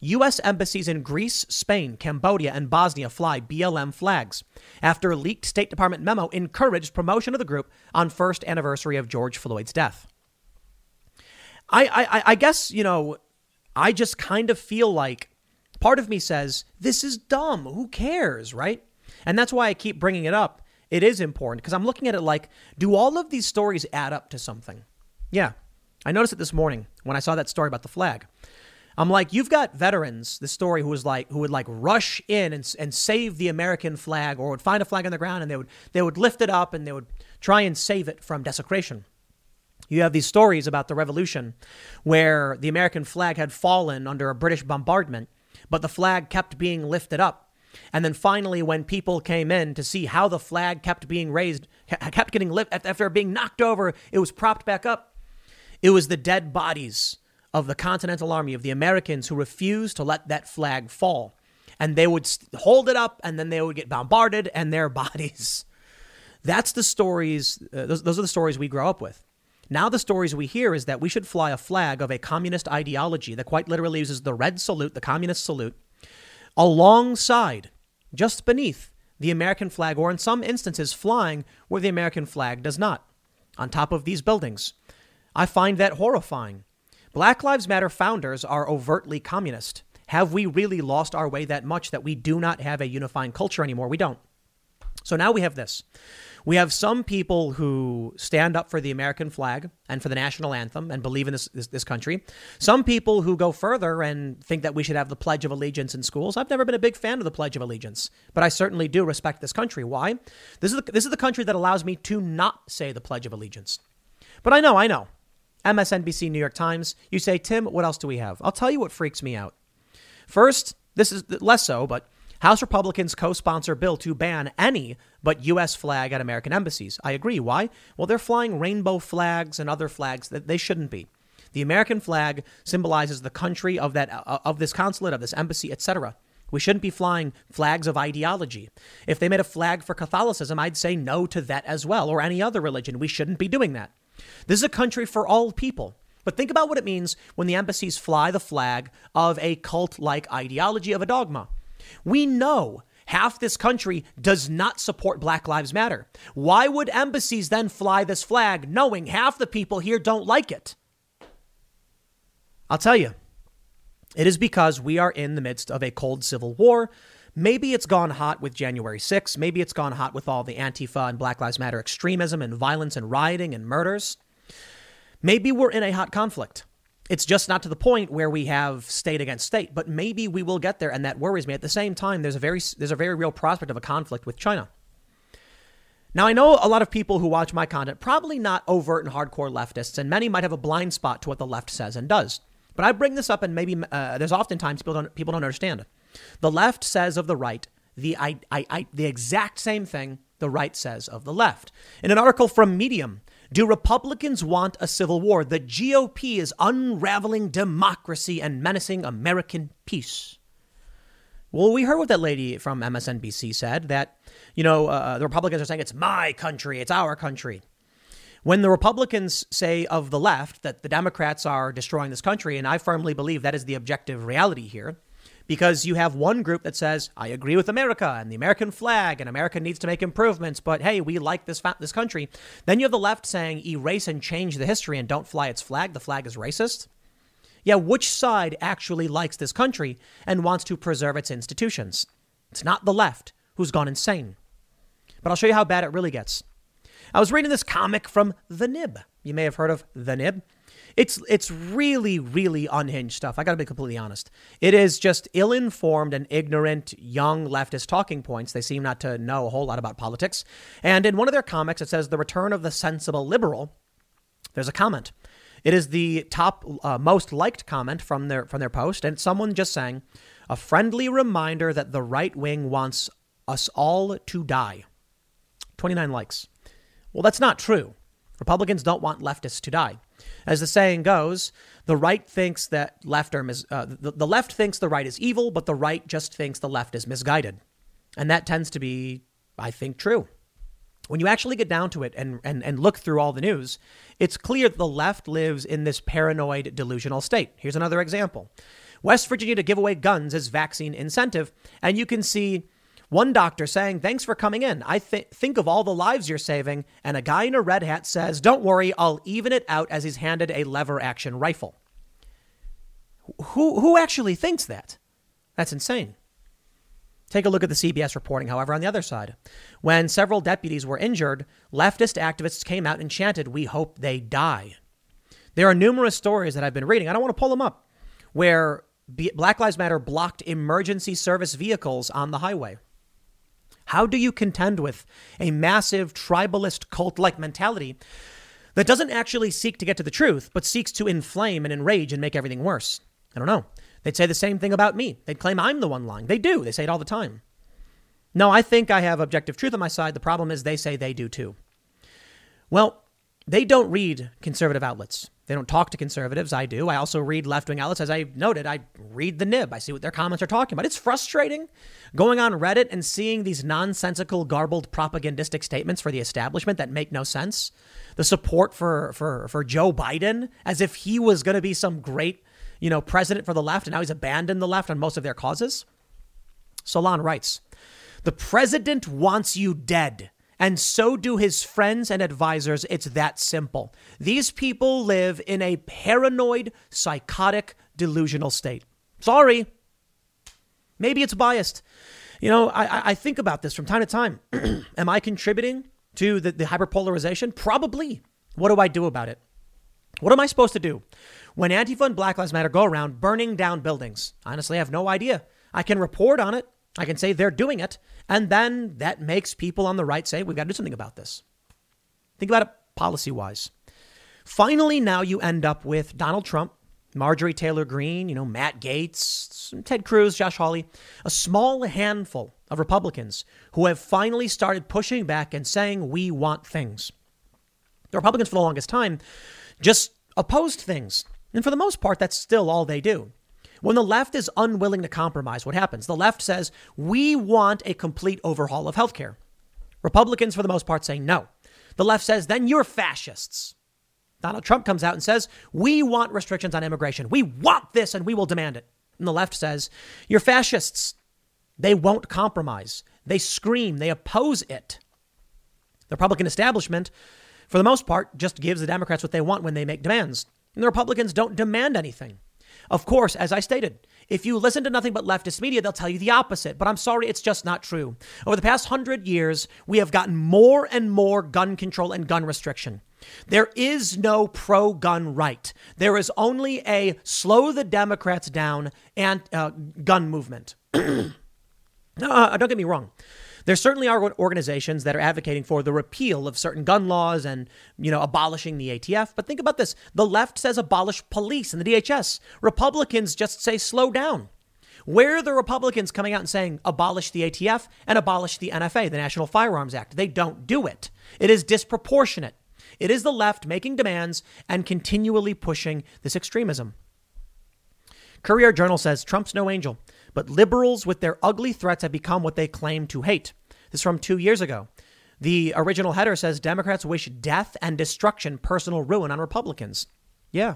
U.S. embassies in Greece, Spain, Cambodia, and Bosnia fly BLM flags after a leaked State Department memo encouraged promotion of the group on first anniversary of George Floyd's death. I, I, I guess, you know, I just kind of feel like part of me says, this is dumb. Who cares, right? And that's why I keep bringing it up. It is important because I'm looking at it like, do all of these stories add up to something? Yeah. I noticed it this morning when I saw that story about the flag. I'm like, you've got veterans, the story who was like, who would like rush in and, and save the American flag or would find a flag on the ground and they would, they would lift it up and they would try and save it from desecration. You have these stories about the revolution where the American flag had fallen under a British bombardment, but the flag kept being lifted up. And then finally, when people came in to see how the flag kept being raised, kept getting lifted after being knocked over, it was propped back up. It was the dead bodies of the Continental Army, of the Americans who refused to let that flag fall. And they would hold it up and then they would get bombarded and their bodies. That's the stories, uh, those, those are the stories we grow up with. Now, the stories we hear is that we should fly a flag of a communist ideology that quite literally uses the red salute, the communist salute, alongside, just beneath the American flag, or in some instances, flying where the American flag does not, on top of these buildings. I find that horrifying. Black Lives Matter founders are overtly communist. Have we really lost our way that much that we do not have a unifying culture anymore? We don't. So now we have this. We have some people who stand up for the American flag and for the national anthem and believe in this, this, this, country. Some people who go further and think that we should have the Pledge of Allegiance in schools. I've never been a big fan of the Pledge of Allegiance, but I certainly do respect this country. Why? This is the, this is the country that allows me to not say the Pledge of Allegiance. But I know, I know. MSNBC, New York Times. You say, Tim, what else do we have? I'll tell you what freaks me out. First, this is less so, but House Republicans co sponsor bill to ban any but U.S. flag at American embassies. I agree. Why? Well, they're flying rainbow flags and other flags that they shouldn't be. The American flag symbolizes the country of that uh, of this consulate, of this embassy, etc. We shouldn't be flying flags of ideology. If they made a flag for Catholicism, I'd say no to that as well, or any other religion. We shouldn't be doing that. This is a country for all people. But think about what it means when the embassies fly the flag of a cult like ideology, of a dogma. We know half this country does not support Black Lives Matter. Why would embassies then fly this flag knowing half the people here don't like it? I'll tell you, it is because we are in the midst of a cold civil war. Maybe it's gone hot with January 6th. Maybe it's gone hot with all the Antifa and Black Lives Matter extremism and violence and rioting and murders. Maybe we're in a hot conflict. It's just not to the point where we have state against state, but maybe we will get there, and that worries me. At the same time, there's a very there's a very real prospect of a conflict with China. Now, I know a lot of people who watch my content, probably not overt and hardcore leftists, and many might have a blind spot to what the left says and does. But I bring this up, and maybe uh, there's oftentimes people don't people don't understand. The left says of the right the I, I, I, the exact same thing the right says of the left. In an article from Medium, do Republicans want a civil war? The GOP is unraveling democracy and menacing American peace. Well, we heard what that lady from MSNBC said that, you know, uh, the Republicans are saying it's my country, it's our country. When the Republicans say of the left that the Democrats are destroying this country, and I firmly believe that is the objective reality here, because you have one group that says, I agree with America and the American flag, and America needs to make improvements, but hey, we like this, fa- this country. Then you have the left saying, erase and change the history and don't fly its flag. The flag is racist. Yeah, which side actually likes this country and wants to preserve its institutions? It's not the left who's gone insane. But I'll show you how bad it really gets. I was reading this comic from The Nib. You may have heard of The Nib. It's it's really really unhinged stuff. I got to be completely honest. It is just ill-informed and ignorant young leftist talking points. They seem not to know a whole lot about politics. And in one of their comics it says the return of the sensible liberal. There's a comment. It is the top uh, most liked comment from their from their post and someone just saying a friendly reminder that the right wing wants us all to die. 29 likes. Well, that's not true. Republicans don't want leftists to die. As the saying goes, the right thinks that left are mis- uh, the, the left thinks the right is evil, but the right just thinks the left is misguided. And that tends to be, I think, true. When you actually get down to it and, and, and look through all the news, it's clear that the left lives in this paranoid, delusional state. Here's another example West Virginia to give away guns as vaccine incentive. And you can see one doctor saying, Thanks for coming in. I th- think of all the lives you're saving. And a guy in a red hat says, Don't worry, I'll even it out as he's handed a lever action rifle. Who, who actually thinks that? That's insane. Take a look at the CBS reporting, however, on the other side. When several deputies were injured, leftist activists came out and chanted, We hope they die. There are numerous stories that I've been reading. I don't want to pull them up, where Black Lives Matter blocked emergency service vehicles on the highway. How do you contend with a massive tribalist cult like mentality that doesn't actually seek to get to the truth, but seeks to inflame and enrage and make everything worse? I don't know. They'd say the same thing about me. They'd claim I'm the one lying. They do. They say it all the time. No, I think I have objective truth on my side. The problem is they say they do too. Well, they don't read conservative outlets. They don't talk to conservatives. I do. I also read left wing outlets. As I noted, I read the nib. I see what their comments are talking about. It's frustrating going on Reddit and seeing these nonsensical, garbled propagandistic statements for the establishment that make no sense. The support for, for, for Joe Biden as if he was going to be some great, you know, president for the left and now he's abandoned the left on most of their causes. Salon writes, the president wants you dead. And so do his friends and advisors. It's that simple. These people live in a paranoid, psychotic, delusional state. Sorry. Maybe it's biased. You know, I, I think about this from time to time. Am I contributing to the, the hyperpolarization? Probably. What do I do about it? What am I supposed to do when Antifa and Black Lives Matter go around burning down buildings? Honestly, I have no idea. I can report on it. I can say they're doing it. And then that makes people on the right say, we've got to do something about this. Think about it policy wise. Finally, now you end up with Donald Trump, Marjorie Taylor Greene, you know, Matt Gaetz, Ted Cruz, Josh Hawley, a small handful of Republicans who have finally started pushing back and saying, we want things. The Republicans, for the longest time, just opposed things. And for the most part, that's still all they do. When the left is unwilling to compromise, what happens? The left says, we want a complete overhaul of healthcare. Republicans, for the most part, say no. The left says, then you're fascists. Donald Trump comes out and says, we want restrictions on immigration. We want this and we will demand it. And the left says, you're fascists. They won't compromise. They scream, they oppose it. The Republican establishment, for the most part, just gives the Democrats what they want when they make demands. And the Republicans don't demand anything. Of course, as I stated, if you listen to nothing but leftist media, they'll tell you the opposite. But I'm sorry, it's just not true. Over the past hundred years, we have gotten more and more gun control and gun restriction. There is no pro gun right. There is only a slow the Democrats down and uh, gun movement. uh, don't get me wrong. There certainly are organizations that are advocating for the repeal of certain gun laws and, you know, abolishing the ATF. But think about this. The left says abolish police and the DHS. Republicans just say slow down. Where are the Republicans coming out and saying abolish the ATF and abolish the NFA, the National Firearms Act? They don't do it. It is disproportionate. It is the left making demands and continually pushing this extremism. Courier Journal says Trump's no angel, but liberals with their ugly threats have become what they claim to hate. This is from two years ago. The original header says Democrats wish death and destruction, personal ruin on Republicans. Yeah.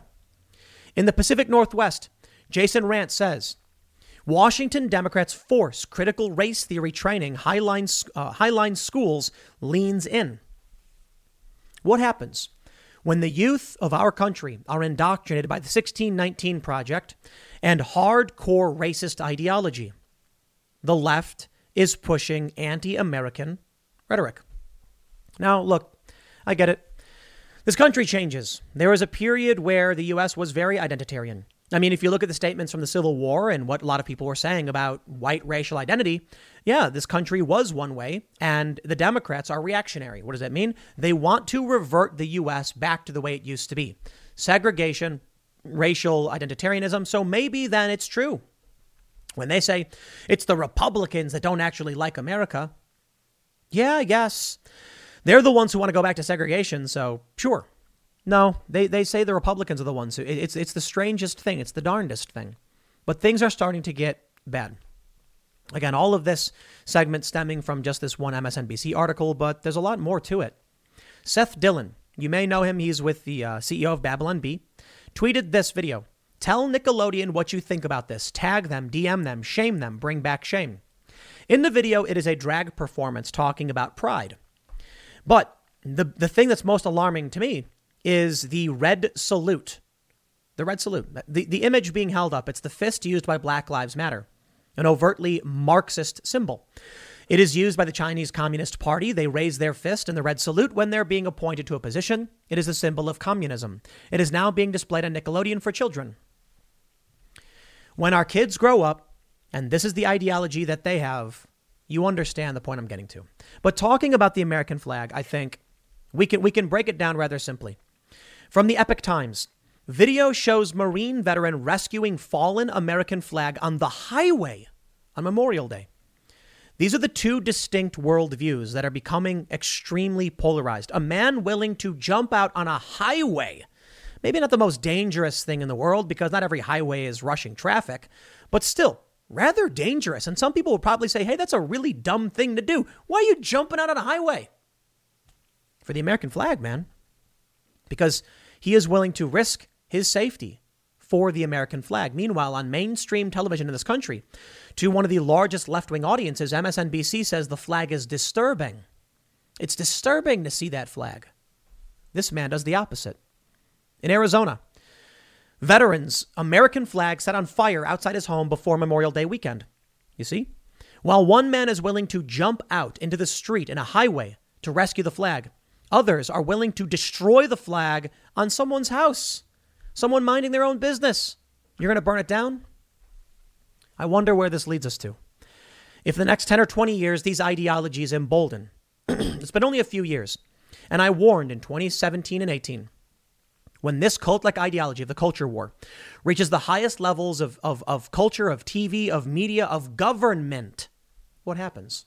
In the Pacific Northwest, Jason Rantz says Washington Democrats force critical race theory training, Highline, uh, Highline schools leans in. What happens when the youth of our country are indoctrinated by the 1619 Project and hardcore racist ideology? The left is pushing anti American rhetoric. Now, look, I get it. This country changes. There was a period where the U.S. was very identitarian. I mean, if you look at the statements from the Civil War and what a lot of people were saying about white racial identity, yeah, this country was one way, and the Democrats are reactionary. What does that mean? They want to revert the U.S. back to the way it used to be segregation, racial identitarianism. So maybe then it's true. When they say it's the Republicans that don't actually like America, yeah, guess. They're the ones who want to go back to segregation, so sure. No, they, they say the Republicans are the ones who. It's, it's the strangest thing. It's the darndest thing. But things are starting to get bad. Again, all of this segment stemming from just this one MSNBC article, but there's a lot more to it. Seth Dillon, you may know him. He's with the uh, CEO of Babylon Bee, tweeted this video. Tell Nickelodeon what you think about this. Tag them, DM them, shame them, bring back shame. In the video, it is a drag performance talking about pride. But the, the thing that's most alarming to me is the red salute. The red salute. The, the image being held up, it's the fist used by Black Lives Matter, an overtly Marxist symbol. It is used by the Chinese Communist Party. They raise their fist in the red salute when they're being appointed to a position. It is a symbol of communism. It is now being displayed on Nickelodeon for children. When our kids grow up, and this is the ideology that they have, you understand the point I'm getting to. But talking about the American flag, I think we can we can break it down rather simply. From the Epoch Times, video shows Marine veteran rescuing fallen American flag on the highway on Memorial Day. These are the two distinct worldviews that are becoming extremely polarized. A man willing to jump out on a highway, maybe not the most dangerous thing in the world because not every highway is rushing traffic, but still rather dangerous. And some people will probably say, hey, that's a really dumb thing to do. Why are you jumping out on a highway? For the American flag, man. Because he is willing to risk his safety for the American flag. Meanwhile, on mainstream television in this country, to one of the largest left wing audiences, MSNBC says the flag is disturbing. It's disturbing to see that flag. This man does the opposite. In Arizona, veterans' American flag set on fire outside his home before Memorial Day weekend. You see? While one man is willing to jump out into the street in a highway to rescue the flag, Others are willing to destroy the flag on someone's house, someone minding their own business. You're going to burn it down? I wonder where this leads us to. If the next 10 or 20 years these ideologies embolden, it's been only a few years, and I warned in 2017 and 18 when this cult like ideology of the culture war reaches the highest levels of, of, of culture, of TV, of media, of government, what happens?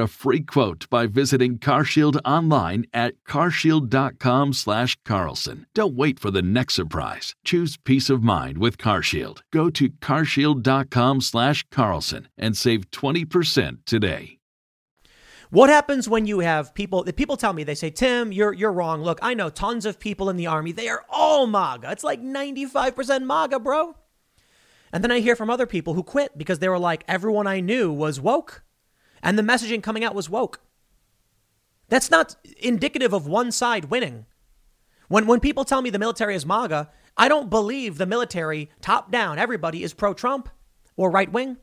a free quote by visiting CarShield online at carshield.com/carlson. Don't wait for the next surprise. Choose peace of mind with CarShield. Go to carshield.com/carlson and save 20% today. What happens when you have people people tell me they say, "Tim, you're you're wrong. Look, I know tons of people in the army. They are all MAGA. It's like 95% MAGA, bro." And then I hear from other people who quit because they were like, everyone I knew was woke and the messaging coming out was woke. That's not indicative of one side winning. When, when people tell me the military is MAGA, I don't believe the military, top down, everybody is pro Trump. or right wing.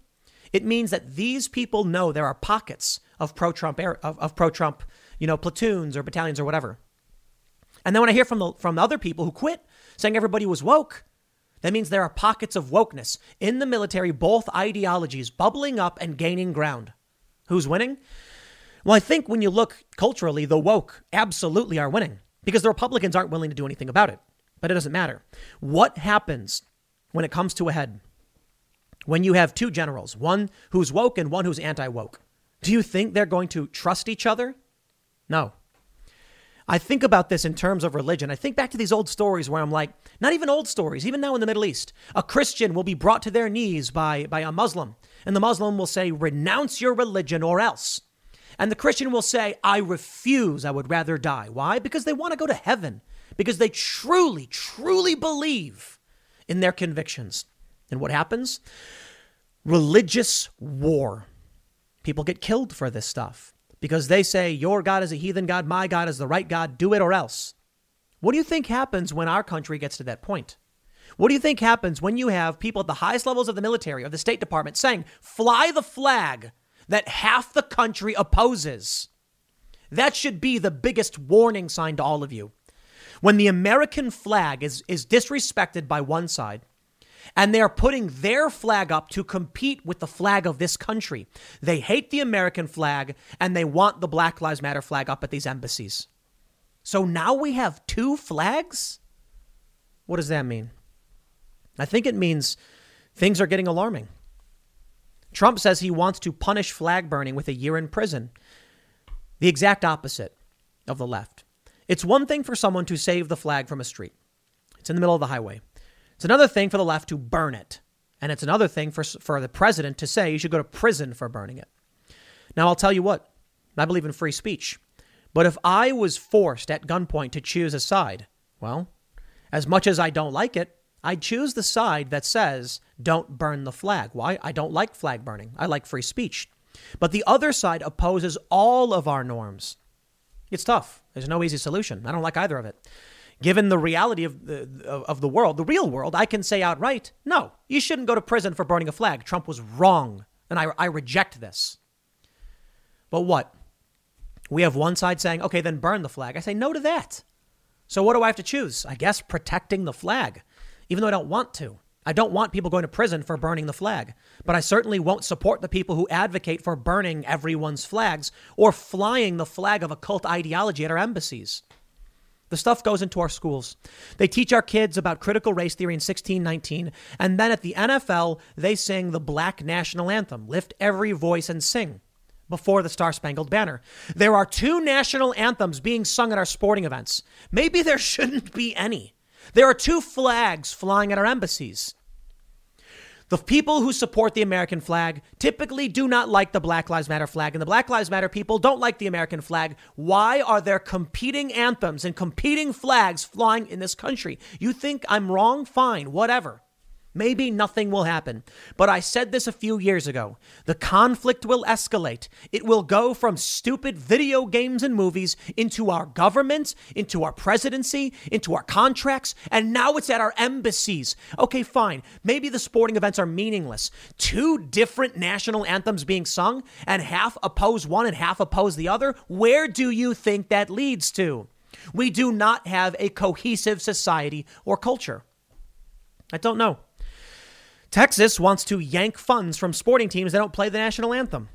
It means that these people know there are pockets of pro-Trump of, of pro-Trump, you know, platoons or battalions or whatever. And then when I hear from the from the other people who quit saying everybody was woke, that means there are pockets of wokeness in the military, both ideologies bubbling up and gaining ground. Who's winning? Well, I think when you look culturally, the woke absolutely are winning because the Republicans aren't willing to do anything about it. But it doesn't matter. What happens when it comes to a head? When you have two generals, one who's woke and one who's anti woke, do you think they're going to trust each other? No. I think about this in terms of religion. I think back to these old stories where I'm like, not even old stories, even now in the Middle East, a Christian will be brought to their knees by, by a Muslim, and the Muslim will say, renounce your religion or else. And the Christian will say, I refuse, I would rather die. Why? Because they want to go to heaven, because they truly, truly believe in their convictions. And what happens? Religious war. People get killed for this stuff because they say, Your God is a heathen God, my God is the right God, do it or else. What do you think happens when our country gets to that point? What do you think happens when you have people at the highest levels of the military or the State Department saying, fly the flag that half the country opposes? That should be the biggest warning sign to all of you. When the American flag is, is disrespected by one side, and they are putting their flag up to compete with the flag of this country. They hate the American flag and they want the Black Lives Matter flag up at these embassies. So now we have two flags? What does that mean? I think it means things are getting alarming. Trump says he wants to punish flag burning with a year in prison. The exact opposite of the left. It's one thing for someone to save the flag from a street. It's in the middle of the highway. It's another thing for the left to burn it. And it's another thing for, for the president to say you should go to prison for burning it. Now, I'll tell you what, I believe in free speech. But if I was forced at gunpoint to choose a side, well, as much as I don't like it, I'd choose the side that says don't burn the flag. Why? I don't like flag burning. I like free speech. But the other side opposes all of our norms. It's tough. There's no easy solution. I don't like either of it given the reality of the, of the world, the real world, I can say outright, no, you shouldn't go to prison for burning a flag. Trump was wrong. And I, I reject this. But what? We have one side saying, okay, then burn the flag. I say no to that. So what do I have to choose? I guess protecting the flag, even though I don't want to. I don't want people going to prison for burning the flag, but I certainly won't support the people who advocate for burning everyone's flags or flying the flag of a cult ideology at our embassies. The stuff goes into our schools. They teach our kids about critical race theory in 1619, and then at the NFL, they sing the black national anthem, Lift Every Voice and Sing, before the Star Spangled Banner. There are two national anthems being sung at our sporting events. Maybe there shouldn't be any. There are two flags flying at our embassies. The people who support the American flag typically do not like the Black Lives Matter flag, and the Black Lives Matter people don't like the American flag. Why are there competing anthems and competing flags flying in this country? You think I'm wrong? Fine, whatever. Maybe nothing will happen. But I said this a few years ago. The conflict will escalate. It will go from stupid video games and movies into our government, into our presidency, into our contracts, and now it's at our embassies. Okay, fine. Maybe the sporting events are meaningless. Two different national anthems being sung, and half oppose one and half oppose the other. Where do you think that leads to? We do not have a cohesive society or culture. I don't know. Texas wants to yank funds from sporting teams that don't play the national anthem.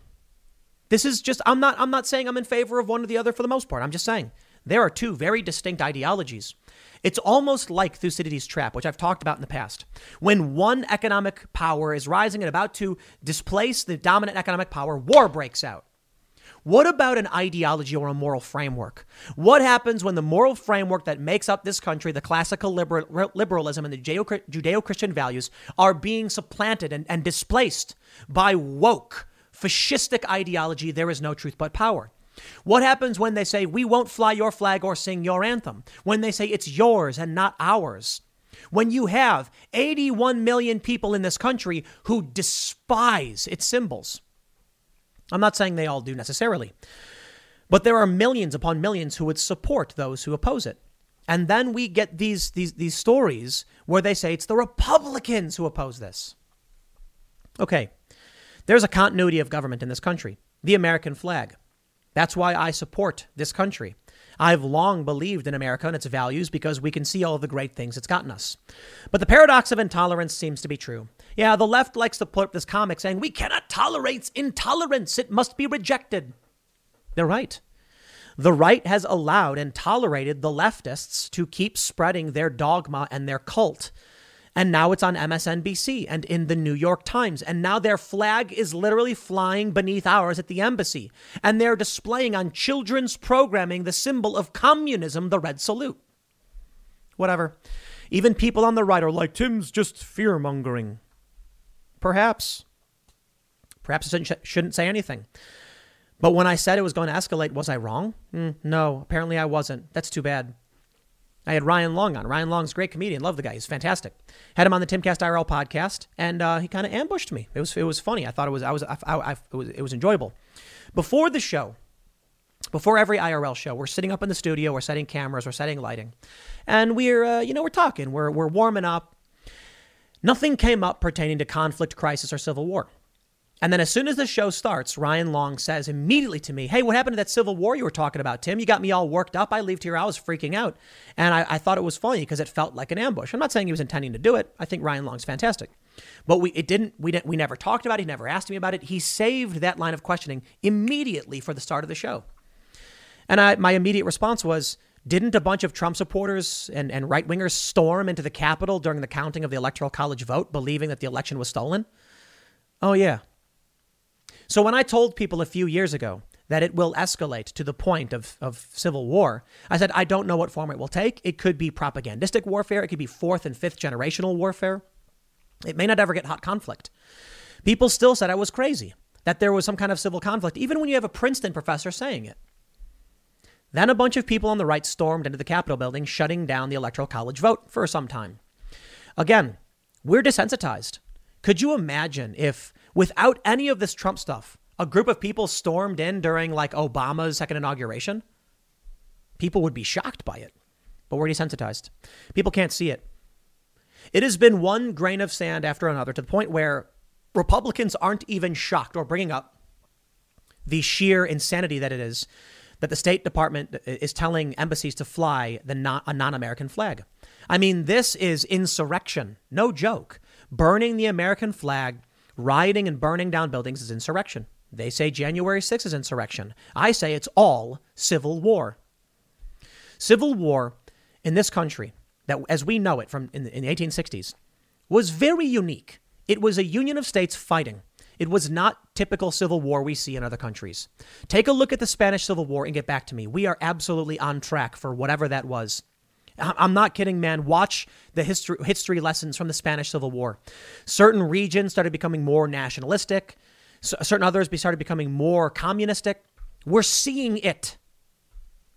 This is just I'm not I'm not saying I'm in favor of one or the other for the most part. I'm just saying there are two very distinct ideologies. It's almost like Thucydides' trap, which I've talked about in the past. When one economic power is rising and about to displace the dominant economic power, war breaks out. What about an ideology or a moral framework? What happens when the moral framework that makes up this country, the classical liberal, liberalism and the Judeo Christian values, are being supplanted and, and displaced by woke, fascistic ideology? There is no truth but power. What happens when they say, we won't fly your flag or sing your anthem? When they say it's yours and not ours? When you have 81 million people in this country who despise its symbols? I'm not saying they all do necessarily, but there are millions upon millions who would support those who oppose it. And then we get these, these, these stories where they say it's the Republicans who oppose this. Okay, there's a continuity of government in this country the American flag. That's why I support this country. I've long believed in America and its values because we can see all the great things it's gotten us. But the paradox of intolerance seems to be true. Yeah, the left likes to put up this comic saying, we cannot tolerate intolerance, it must be rejected. They're right. The right has allowed and tolerated the leftists to keep spreading their dogma and their cult and now it's on MSNBC and in the New York Times. And now their flag is literally flying beneath ours at the embassy. And they're displaying on children's programming the symbol of communism, the red salute. Whatever. Even people on the right are like, Tim's just fear mongering. Perhaps. Perhaps I shouldn't say anything. But when I said it was going to escalate, was I wrong? Mm, no, apparently I wasn't. That's too bad. I had Ryan Long on. Ryan Long's great comedian. Love the guy. He's fantastic. Had him on the Timcast IRL podcast, and uh, he kind of ambushed me. It was it was funny. I thought it was I was I, I, it was it was enjoyable. Before the show, before every IRL show, we're sitting up in the studio. We're setting cameras. We're setting lighting, and we're uh, you know we're talking. We're we're warming up. Nothing came up pertaining to conflict, crisis, or civil war. And then as soon as the show starts, Ryan Long says immediately to me, Hey, what happened to that Civil War you were talking about, Tim? You got me all worked up. I left here. I was freaking out. And I, I thought it was funny because it felt like an ambush. I'm not saying he was intending to do it. I think Ryan Long's fantastic. But we it didn't we didn't we never talked about it. He never asked me about it. He saved that line of questioning immediately for the start of the show. And I, my immediate response was, didn't a bunch of Trump supporters and, and right wingers storm into the Capitol during the counting of the Electoral College vote, believing that the election was stolen? Oh, yeah. So when I told people a few years ago that it will escalate to the point of, of civil war, I said, I don't know what form it will take. It could be propagandistic warfare, it could be fourth and fifth generational warfare. It may not ever get hot conflict. People still said I was crazy, that there was some kind of civil conflict, even when you have a Princeton professor saying it. Then a bunch of people on the right stormed into the Capitol building, shutting down the Electoral College vote for some time. Again, we're desensitized. Could you imagine if Without any of this Trump stuff, a group of people stormed in during like Obama's second inauguration, people would be shocked by it. But we're desensitized. People can't see it. It has been one grain of sand after another to the point where Republicans aren't even shocked or bringing up the sheer insanity that it is that the State Department is telling embassies to fly the non, a non-American flag. I mean, this is insurrection, no joke. Burning the American flag Rioting and burning down buildings is insurrection. They say January 6th is insurrection. I say it's all civil war. Civil war in this country, that as we know it from in the, in the 1860s, was very unique. It was a union of states fighting. It was not typical civil war we see in other countries. Take a look at the Spanish Civil War and get back to me. We are absolutely on track for whatever that was. I'm not kidding, man. Watch the history, history lessons from the Spanish Civil War. Certain regions started becoming more nationalistic, certain others started becoming more communistic. We're seeing it.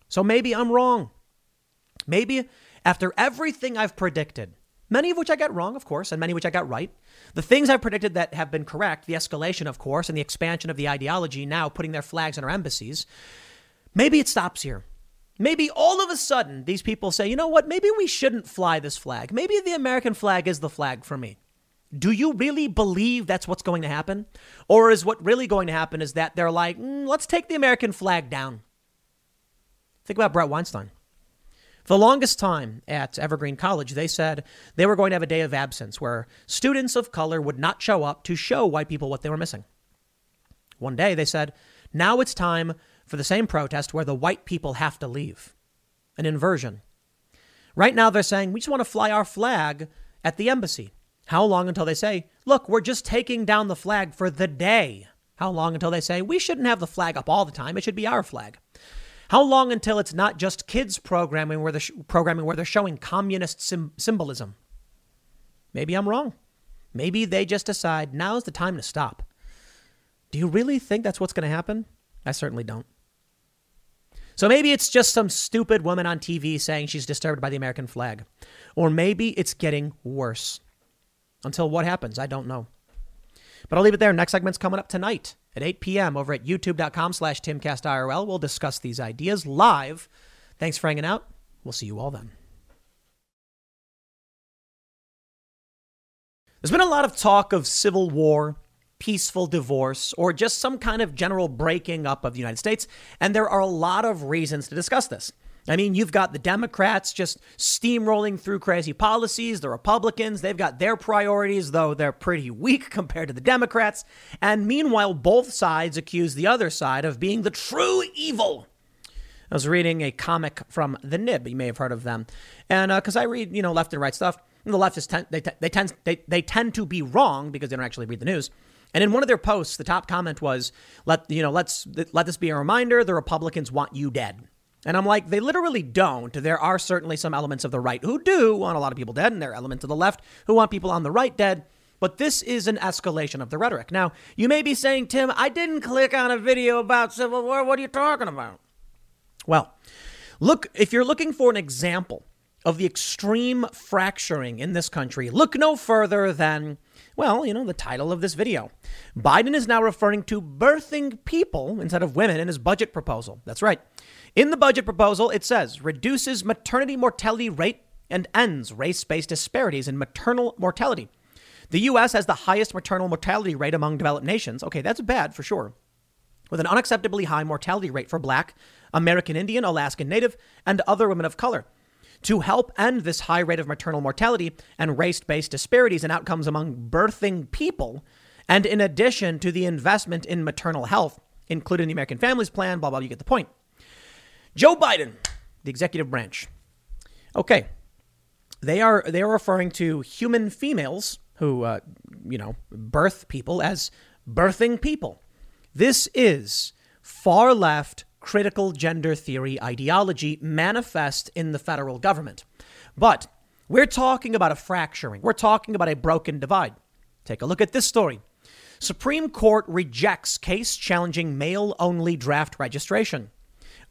So maybe I'm wrong. Maybe after everything I've predicted, many of which I got wrong, of course, and many which I got right, the things I've predicted that have been correct, the escalation, of course, and the expansion of the ideology now putting their flags in our embassies, maybe it stops here. Maybe all of a sudden these people say, you know what, maybe we shouldn't fly this flag. Maybe the American flag is the flag for me. Do you really believe that's what's going to happen? Or is what really going to happen is that they're like, mm, let's take the American flag down? Think about Bret Weinstein. For the longest time at Evergreen College, they said they were going to have a day of absence where students of color would not show up to show white people what they were missing. One day they said, now it's time for the same protest where the white people have to leave. An inversion. Right now, they're saying, we just want to fly our flag at the embassy. How long until they say, look, we're just taking down the flag for the day? How long until they say, we shouldn't have the flag up all the time, it should be our flag? How long until it's not just kids programming where they're, sh- programming where they're showing communist sim- symbolism? Maybe I'm wrong. Maybe they just decide now's the time to stop. Do you really think that's what's going to happen? I certainly don't. So maybe it's just some stupid woman on TV saying she's disturbed by the American flag. Or maybe it's getting worse. Until what happens, I don't know. But I'll leave it there. Next segment's coming up tonight at 8 p.m. over at youtube.com slash timcastirl. We'll discuss these ideas live. Thanks for hanging out. We'll see you all then. There's been a lot of talk of civil war peaceful divorce or just some kind of general breaking up of the United States. And there are a lot of reasons to discuss this. I mean, you've got the Democrats just steamrolling through crazy policies. The Republicans, they've got their priorities, though they're pretty weak compared to the Democrats. And meanwhile, both sides accuse the other side of being the true evil. I was reading a comic from The Nib. You may have heard of them. And because uh, I read, you know, left and right stuff, and the leftists, tend, they, they, tend, they, they tend to be wrong because they don't actually read the news. And in one of their posts, the top comment was, "Let you know, let's let this be a reminder: the Republicans want you dead." And I'm like, they literally don't. There are certainly some elements of the right who do want a lot of people dead, and there are elements of the left who want people on the right dead. But this is an escalation of the rhetoric. Now, you may be saying, Tim, I didn't click on a video about Civil War. What are you talking about? Well, look, if you're looking for an example of the extreme fracturing in this country, look no further than, well, you know, the title of this video. Biden is now referring to birthing people instead of women in his budget proposal. That's right. In the budget proposal, it says reduces maternity mortality rate and ends race based disparities in maternal mortality. The U.S. has the highest maternal mortality rate among developed nations. Okay, that's bad for sure. With an unacceptably high mortality rate for Black, American Indian, Alaskan Native, and other women of color. To help end this high rate of maternal mortality and race based disparities in outcomes among birthing people, and in addition to the investment in maternal health, including the American Families Plan, blah, blah, you get the point. Joe Biden, the executive branch. Okay, they are they are referring to human females who, uh, you know, birth people as birthing people. This is far left critical gender theory ideology manifest in the federal government. But we're talking about a fracturing. We're talking about a broken divide. Take a look at this story. Supreme Court rejects case challenging male only draft registration.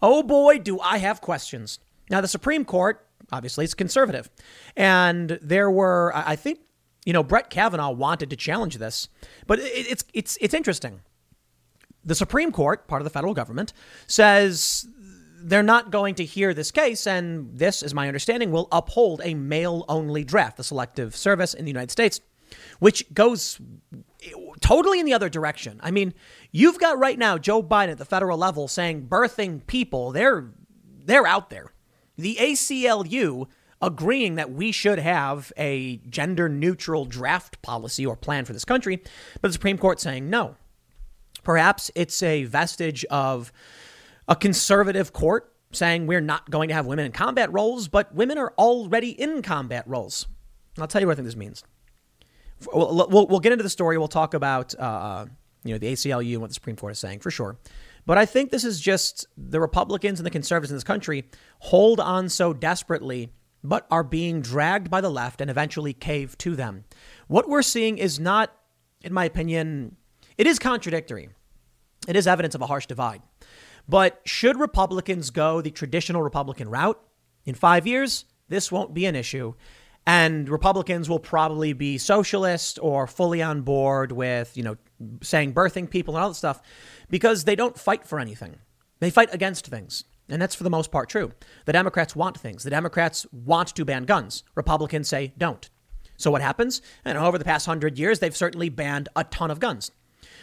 Oh boy, do I have questions. Now, the Supreme Court, obviously, is conservative. And there were, I think, you know, Brett Kavanaugh wanted to challenge this, but it's, it's, it's interesting. The Supreme Court, part of the federal government, says they're not going to hear this case, and this, is my understanding, will uphold a male only draft, the selective service in the United States, which goes totally in the other direction. I mean, you've got right now Joe Biden at the federal level saying birthing people, they're they're out there. The ACLU agreeing that we should have a gender neutral draft policy or plan for this country, but the Supreme Court saying no. Perhaps it's a vestige of a conservative court saying we're not going to have women in combat roles, but women are already in combat roles. I'll tell you what I think this means. We'll, we'll, we'll get into the story. We'll talk about uh, you know the ACLU and what the Supreme Court is saying for sure. But I think this is just the Republicans and the conservatives in this country hold on so desperately, but are being dragged by the left and eventually cave to them. What we're seeing is not, in my opinion, it is contradictory. It is evidence of a harsh divide. But should Republicans go the traditional Republican route in five years, this won't be an issue. And Republicans will probably be socialist or fully on board with, you know, saying birthing people and all that stuff because they don't fight for anything. They fight against things. And that's for the most part true. The Democrats want things. The Democrats want to ban guns. Republicans say don't. So what happens? And over the past hundred years, they've certainly banned a ton of guns.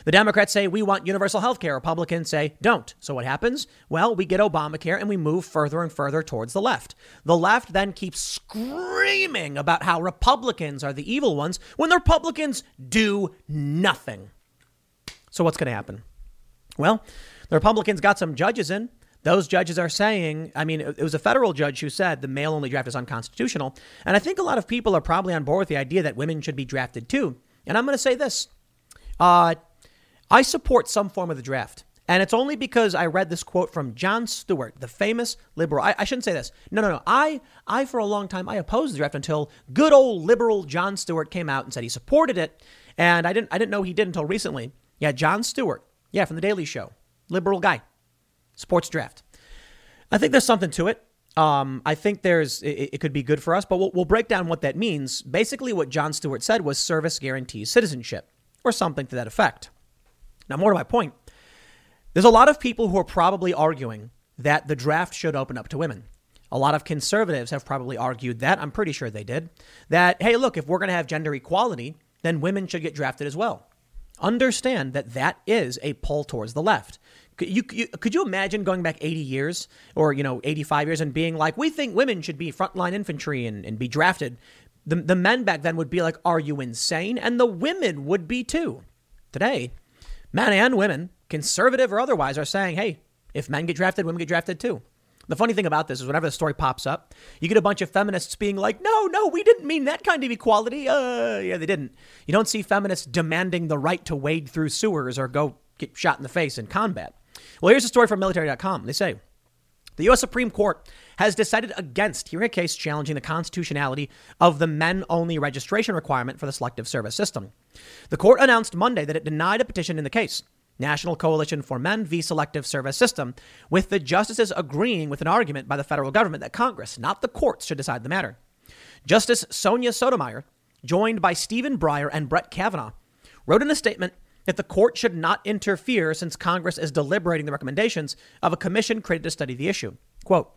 The Democrats say we want universal health care. Republicans say don't. So what happens? Well, we get Obamacare and we move further and further towards the left. The left then keeps screaming about how Republicans are the evil ones when the Republicans do nothing. So what's going to happen? Well, the Republicans got some judges in. Those judges are saying, I mean, it was a federal judge who said the male only draft is unconstitutional. And I think a lot of people are probably on board with the idea that women should be drafted too. And I'm going to say this uh, I support some form of the draft. And it's only because I read this quote from Jon Stewart, the famous liberal. I, I, shouldn't say this. No, no, no. I, I, for a long time, I opposed the draft until good old liberal Jon Stewart came out and said he supported it. And I didn't, I didn't know he did until recently. Yeah, Jon Stewart. Yeah, from The Daily Show. Liberal guy. Sports draft. I think there's something to it. Um, I think there's, it, it, could be good for us, but we'll, we'll break down what that means. Basically, what Jon Stewart said was service guarantees citizenship or something to that effect. Now, more to my point, there's a lot of people who are probably arguing that the draft should open up to women. A lot of conservatives have probably argued that, I'm pretty sure they did, that, hey, look, if we're going to have gender equality, then women should get drafted as well. understand that that is a pull towards the left. Could you, you, could you imagine going back 80 years or, you know, 85 years and being like, we think women should be frontline infantry and, and be drafted? The, the men back then would be like, are you insane? And the women would be too. Today, men and women, conservative or otherwise, are saying, hey, if men get drafted, women get drafted too. The funny thing about this is whenever the story pops up, you get a bunch of feminists being like, no, no, we didn't mean that kind of equality. Uh, yeah, they didn't. You don't see feminists demanding the right to wade through sewers or go get shot in the face in combat. Well, here's a story from military.com. They say the U.S. Supreme Court has decided against hearing a case challenging the constitutionality of the men only registration requirement for the Selective Service system. The court announced Monday that it denied a petition in the case. National Coalition for Men v. Selective Service System, with the justices agreeing with an argument by the federal government that Congress, not the courts, should decide the matter. Justice Sonia Sotomayor, joined by Stephen Breyer and Brett Kavanaugh, wrote in a statement that the court should not interfere since Congress is deliberating the recommendations of a commission created to study the issue. Quote,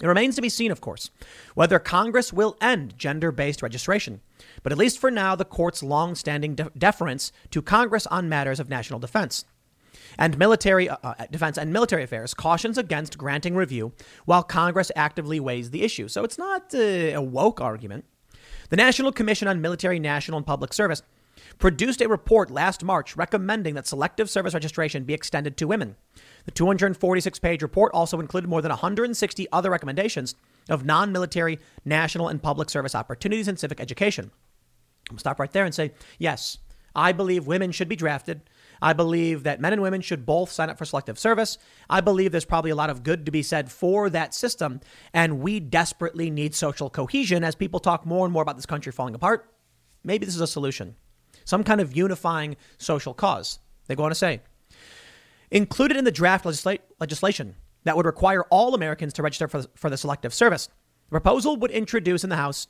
it remains to be seen, of course, whether Congress will end gender based registration. But at least for now, the court's long standing de- deference to Congress on matters of national defense and military uh, uh, defense and military affairs cautions against granting review while Congress actively weighs the issue. So it's not uh, a woke argument. The National Commission on Military, National, and Public Service produced a report last March recommending that selective service registration be extended to women. The 246 page report also included more than 160 other recommendations of non military, national, and public service opportunities in civic education. I'll stop right there and say, yes, I believe women should be drafted. I believe that men and women should both sign up for selective service. I believe there's probably a lot of good to be said for that system. And we desperately need social cohesion as people talk more and more about this country falling apart. Maybe this is a solution some kind of unifying social cause. They go on to say, included in the draft legisla- legislation that would require all Americans to register for, for the Selective Service. The proposal would introduce in the House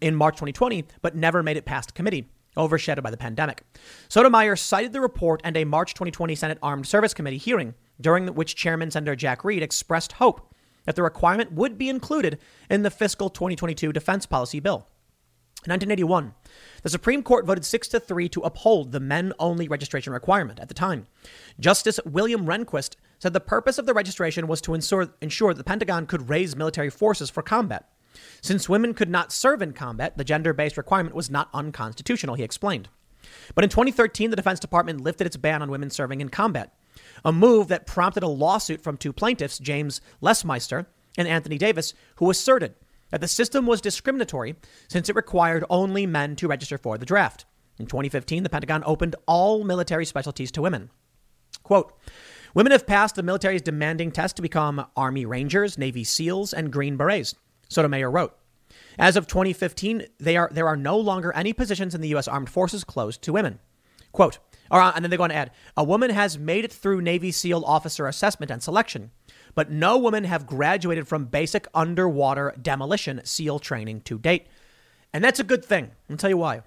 in March 2020, but never made it past committee, overshadowed by the pandemic. Sotomayor cited the report and a March 2020 Senate Armed Service Committee hearing, during which Chairman Senator Jack Reed expressed hope that the requirement would be included in the fiscal 2022 defense policy bill. In 1981, the Supreme Court voted 6 to 3 to uphold the men only registration requirement at the time. Justice William Rehnquist said the purpose of the registration was to ensure, ensure the Pentagon could raise military forces for combat. Since women could not serve in combat, the gender based requirement was not unconstitutional, he explained. But in 2013, the Defense Department lifted its ban on women serving in combat, a move that prompted a lawsuit from two plaintiffs, James Lesmeister and Anthony Davis, who asserted that the system was discriminatory since it required only men to register for the draft. In 2015, the Pentagon opened all military specialties to women. Quote, Women have passed the military's demanding test to become Army Rangers, Navy SEALs, and Green Berets, Sotomayor wrote. As of 2015, are, there are no longer any positions in the U.S. Armed Forces closed to women. Quote, and then they go on to add, a woman has made it through Navy SEAL officer assessment and selection but no women have graduated from basic underwater demolition SEAL training to date. And that's a good thing. I'll tell you why.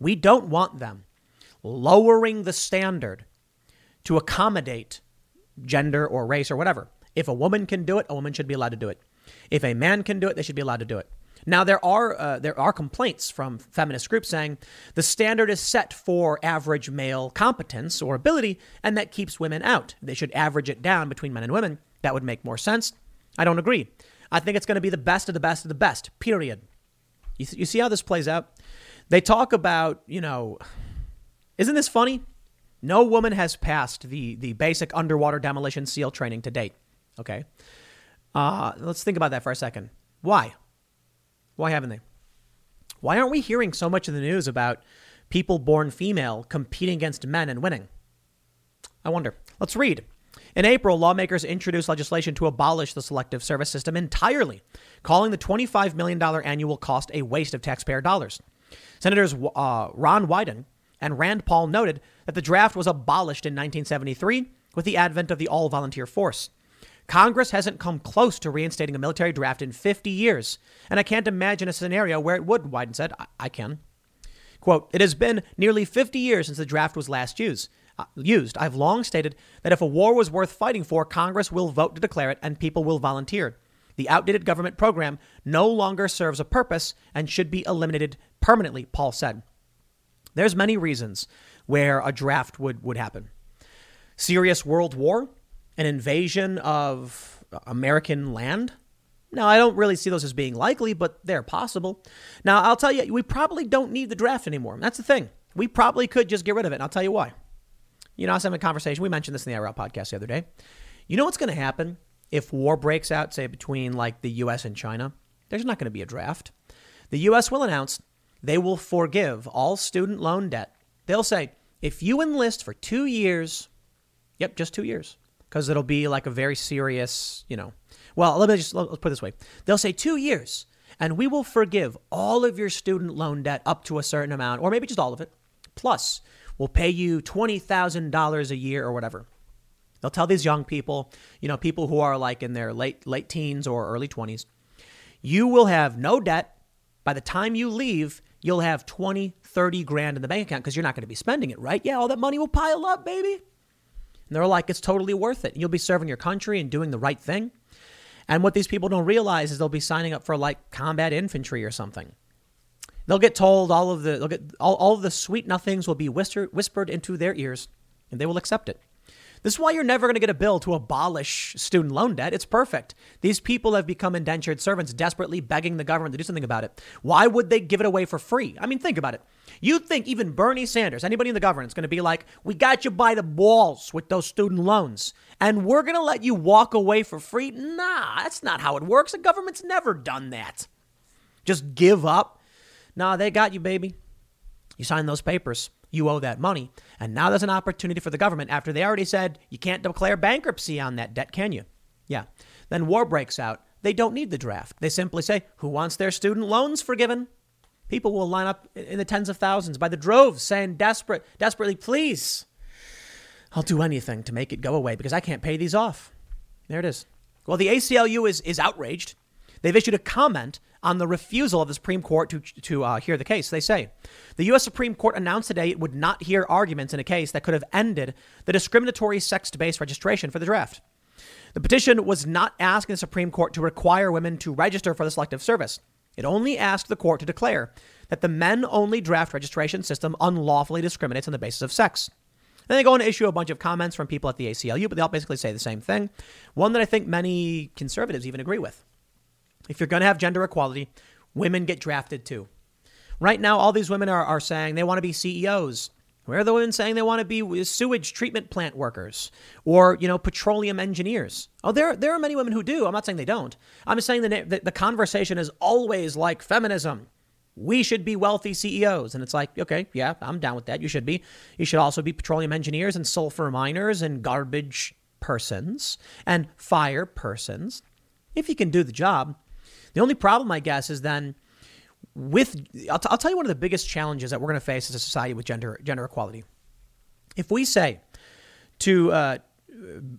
We don't want them lowering the standard to accommodate gender or race or whatever. If a woman can do it, a woman should be allowed to do it. If a man can do it, they should be allowed to do it. Now there are uh, there are complaints from feminist groups saying the standard is set for average male competence or ability, and that keeps women out. They should average it down between men and women. That would make more sense. I don't agree. I think it's going to be the best of the best of the best. Period. You, you see how this plays out? They talk about you know, isn't this funny? No woman has passed the the basic underwater demolition SEAL training to date. Okay. Uh, let's think about that for a second. Why? Why haven't they? Why aren't we hearing so much in the news about people born female competing against men and winning? I wonder. Let's read. In April, lawmakers introduced legislation to abolish the selective service system entirely, calling the $25 million annual cost a waste of taxpayer dollars. Senators uh, Ron Wyden and Rand Paul noted that the draft was abolished in 1973 with the advent of the all volunteer force. Congress hasn't come close to reinstating a military draft in 50 years, and I can't imagine a scenario where it would, Wyden said. I, I can. Quote, it has been nearly 50 years since the draft was last used. Uh, used. I've long stated that if a war was worth fighting for, Congress will vote to declare it and people will volunteer. The outdated government program no longer serves a purpose and should be eliminated permanently, Paul said. There's many reasons where a draft would, would happen. Serious world war, an invasion of American land. Now, I don't really see those as being likely, but they're possible. Now, I'll tell you, we probably don't need the draft anymore. That's the thing. We probably could just get rid of it, and I'll tell you why. You know, I was having a conversation. We mentioned this in the IRL podcast the other day. You know what's going to happen if war breaks out, say, between like the U.S. and China? There's not going to be a draft. The U.S. will announce they will forgive all student loan debt. They'll say, if you enlist for two years, yep, just two years, because it'll be like a very serious, you know. Well, let me just let's put it this way. They'll say two years, and we will forgive all of your student loan debt up to a certain amount, or maybe just all of it. Plus, we'll pay you $20,000 a year or whatever. They'll tell these young people, you know, people who are like in their late late teens or early 20s, you will have no debt. By the time you leave, you'll have 20, 30 grand in the bank account because you're not going to be spending it, right? Yeah, all that money will pile up, baby. And they're like, it's totally worth it. You'll be serving your country and doing the right thing. And what these people don't realize is they'll be signing up for like combat infantry or something. They'll get told all of the they'll get all, all of the sweet nothings will be whispered whispered into their ears, and they will accept it. This is why you're never going to get a bill to abolish student loan debt. It's perfect. These people have become indentured servants, desperately begging the government to do something about it. Why would they give it away for free? I mean, think about it. You think even Bernie Sanders, anybody in the government, is going to be like, we got you by the balls with those student loans, and we're going to let you walk away for free? Nah, that's not how it works. The government's never done that. Just give up. Nah, they got you, baby. You sign those papers you owe that money. And now there's an opportunity for the government after they already said you can't declare bankruptcy on that debt, can you? Yeah. Then war breaks out. They don't need the draft. They simply say, who wants their student loans forgiven? People will line up in the tens of thousands by the droves saying desperate, desperately, please, I'll do anything to make it go away because I can't pay these off. There it is. Well, the ACLU is, is outraged. They've issued a comment on the refusal of the Supreme Court to, to uh, hear the case. They say the U.S. Supreme Court announced today it would not hear arguments in a case that could have ended the discriminatory sex based registration for the draft. The petition was not asking the Supreme Court to require women to register for the Selective Service. It only asked the court to declare that the men only draft registration system unlawfully discriminates on the basis of sex. Then they go on to issue a bunch of comments from people at the ACLU, but they all basically say the same thing. One that I think many conservatives even agree with. If you're going to have gender equality, women get drafted too. Right now, all these women are, are saying they want to be CEOs. Where are the women saying they want to be sewage treatment plant workers or, you know, petroleum engineers? Oh, there, there are many women who do. I'm not saying they don't. I'm saying the, the, the conversation is always like feminism. We should be wealthy CEOs. And it's like, okay, yeah, I'm down with that. You should be. You should also be petroleum engineers and sulfur miners and garbage persons and fire persons. If you can do the job, the only problem, I guess, is then with I'll, t- I'll tell you one of the biggest challenges that we're going to face as a society with gender gender equality. If we say to uh,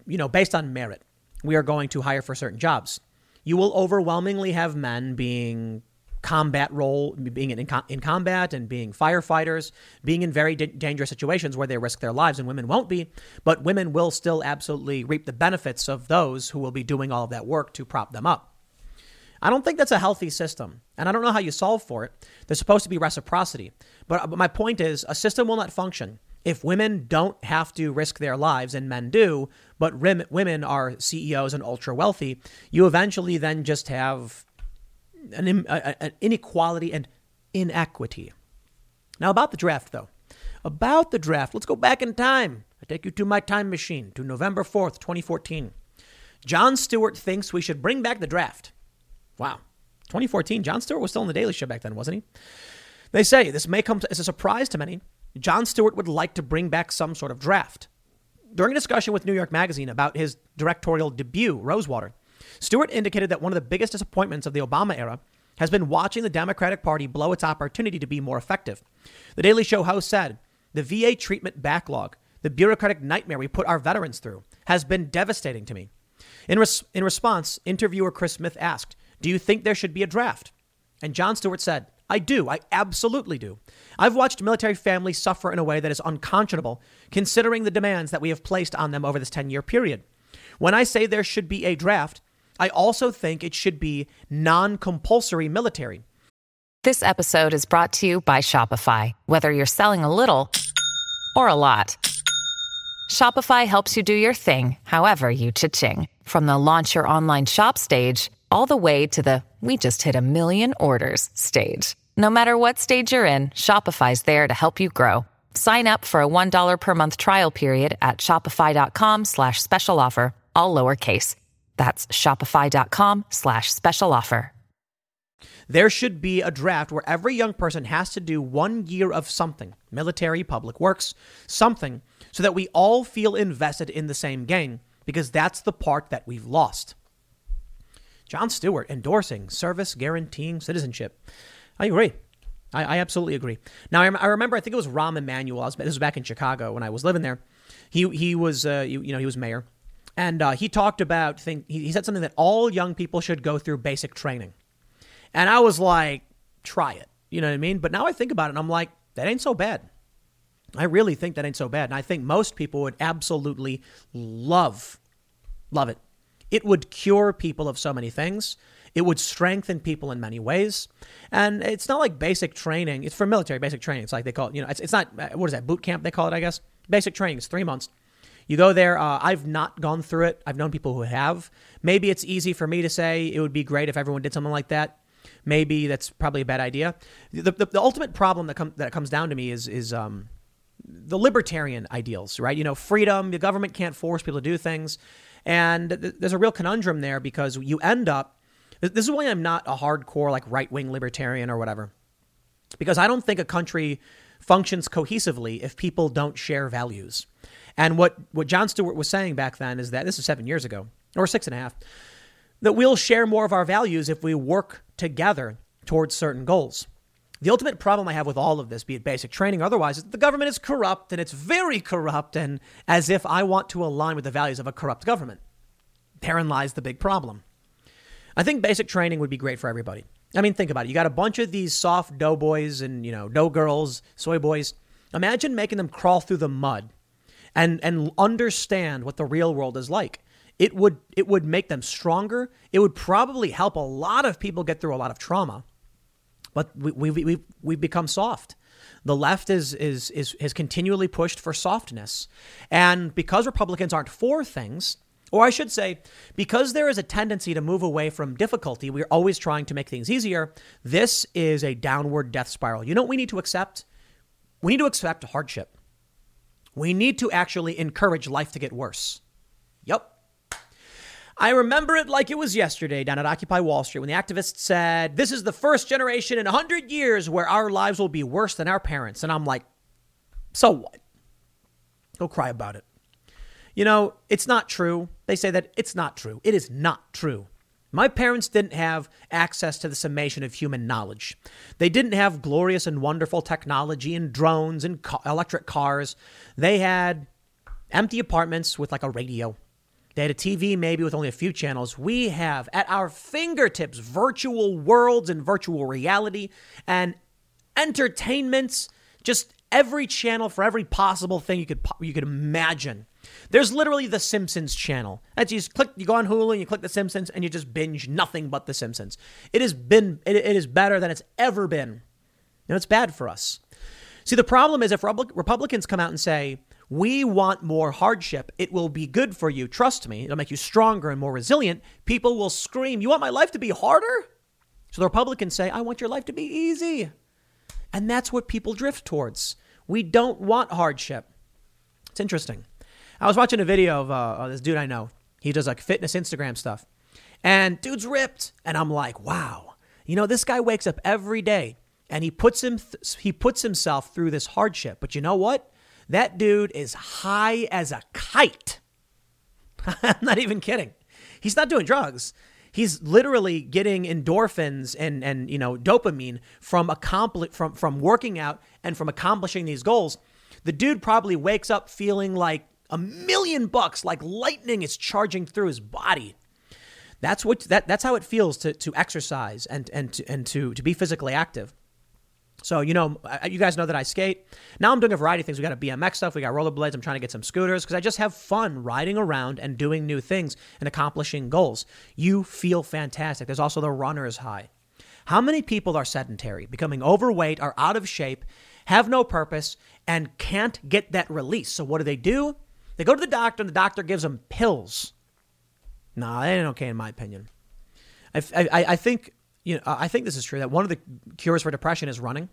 you know based on merit, we are going to hire for certain jobs, you will overwhelmingly have men being combat role, being in, in combat and being firefighters, being in very d- dangerous situations where they risk their lives, and women won't be, but women will still absolutely reap the benefits of those who will be doing all of that work to prop them up. I don't think that's a healthy system. And I don't know how you solve for it. There's supposed to be reciprocity. But, but my point is a system will not function if women don't have to risk their lives and men do, but women are CEOs and ultra wealthy. You eventually then just have an, an inequality and inequity. Now, about the draft, though. About the draft, let's go back in time. I take you to my time machine to November 4th, 2014. Jon Stewart thinks we should bring back the draft. Wow. 2014, Jon Stewart was still on the Daily Show back then, wasn't he? They say this may come as a surprise to many. Jon Stewart would like to bring back some sort of draft. During a discussion with New York Magazine about his directorial debut, Rosewater, Stewart indicated that one of the biggest disappointments of the Obama era has been watching the Democratic Party blow its opportunity to be more effective. The Daily Show host said, The VA treatment backlog, the bureaucratic nightmare we put our veterans through, has been devastating to me. In, res- in response, interviewer Chris Smith asked, do you think there should be a draft? And Jon Stewart said, I do. I absolutely do. I've watched military families suffer in a way that is unconscionable, considering the demands that we have placed on them over this 10 year period. When I say there should be a draft, I also think it should be non compulsory military. This episode is brought to you by Shopify. Whether you're selling a little or a lot, Shopify helps you do your thing, however you cha-ching. From the launch your online shop stage, all the way to the we just hit a million orders stage. No matter what stage you're in, Shopify's there to help you grow. Sign up for a $1 per month trial period at shopify.com slash special offer, all lowercase. That's shopify.com slash special offer. There should be a draft where every young person has to do one year of something military, public works, something so that we all feel invested in the same game because that's the part that we've lost. Jon Stewart endorsing service guaranteeing citizenship. I agree. I, I absolutely agree. Now I, I, remember I think it was Rahm Emanuel. Was, this was back in Chicago when I was living there. He he was uh, you, you know he was mayor, and uh, he talked about think he, he said something that all young people should go through basic training, and I was like, try it. You know what I mean? But now I think about it, and I'm like, that ain't so bad. I really think that ain't so bad, and I think most people would absolutely love, love it. It would cure people of so many things. It would strengthen people in many ways. And it's not like basic training. It's for military basic training. It's like they call it, you know, it's, it's not, uh, what is that, boot camp they call it, I guess? Basic training is three months. You go there. Uh, I've not gone through it. I've known people who have. Maybe it's easy for me to say it would be great if everyone did something like that. Maybe that's probably a bad idea. The, the, the ultimate problem that, com- that comes down to me is, is um, the libertarian ideals, right? You know, freedom, the government can't force people to do things. And th- there's a real conundrum there because you end up this is why I'm not a hardcore, like right wing libertarian or whatever. Because I don't think a country functions cohesively if people don't share values. And what, what Jon Stewart was saying back then is that this is seven years ago, or six and a half, that we'll share more of our values if we work together towards certain goals. The ultimate problem I have with all of this, be it basic training or otherwise, is that the government is corrupt and it's very corrupt, and as if I want to align with the values of a corrupt government. Therein lies the big problem. I think basic training would be great for everybody. I mean, think about it. You got a bunch of these soft dough boys and, you know, dough girls, soy boys. Imagine making them crawl through the mud and, and understand what the real world is like. It would, it would make them stronger. It would probably help a lot of people get through a lot of trauma. But we, we, we, we've become soft. The left is, is, is, has continually pushed for softness. And because Republicans aren't for things, or I should say, because there is a tendency to move away from difficulty, we're always trying to make things easier. This is a downward death spiral. You know what we need to accept? We need to accept hardship. We need to actually encourage life to get worse. Yep. I remember it like it was yesterday down at Occupy Wall Street when the activists said, This is the first generation in 100 years where our lives will be worse than our parents. And I'm like, So what? Go cry about it. You know, it's not true. They say that it's not true. It is not true. My parents didn't have access to the summation of human knowledge. They didn't have glorious and wonderful technology and drones and electric cars. They had empty apartments with like a radio. They had a TV maybe with only a few channels. We have at our fingertips virtual worlds and virtual reality and entertainments, just every channel for every possible thing you could you could imagine. There's literally the Simpsons channel. That's you click, you go on Hulu and you click the Simpsons and you just binge nothing but the Simpsons. It has been, it, it is better than it's ever been. And it's bad for us. See, the problem is if Republicans come out and say, we want more hardship. It will be good for you. Trust me. It'll make you stronger and more resilient. People will scream, You want my life to be harder? So the Republicans say, I want your life to be easy. And that's what people drift towards. We don't want hardship. It's interesting. I was watching a video of, uh, of this dude I know. He does like fitness Instagram stuff. And dude's ripped. And I'm like, wow. You know, this guy wakes up every day and he puts him th- he puts himself through this hardship. But you know what? That dude is high as a kite. I'm not even kidding. He's not doing drugs. He's literally getting endorphins and and you know dopamine from accompli- from from working out and from accomplishing these goals. The dude probably wakes up feeling like a million bucks like lightning is charging through his body. That's what that, that's how it feels to, to exercise and and to, and to to be physically active. So you know, you guys know that I skate. Now I'm doing a variety of things. We got a BMX stuff. We got rollerblades. I'm trying to get some scooters because I just have fun riding around and doing new things and accomplishing goals. You feel fantastic. There's also the runner's high. How many people are sedentary, becoming overweight, are out of shape, have no purpose, and can't get that release? So what do they do? They go to the doctor, and the doctor gives them pills. Nah, that ain't okay in my opinion. I, I, I think you know I think this is true that one of the cures for depression is running.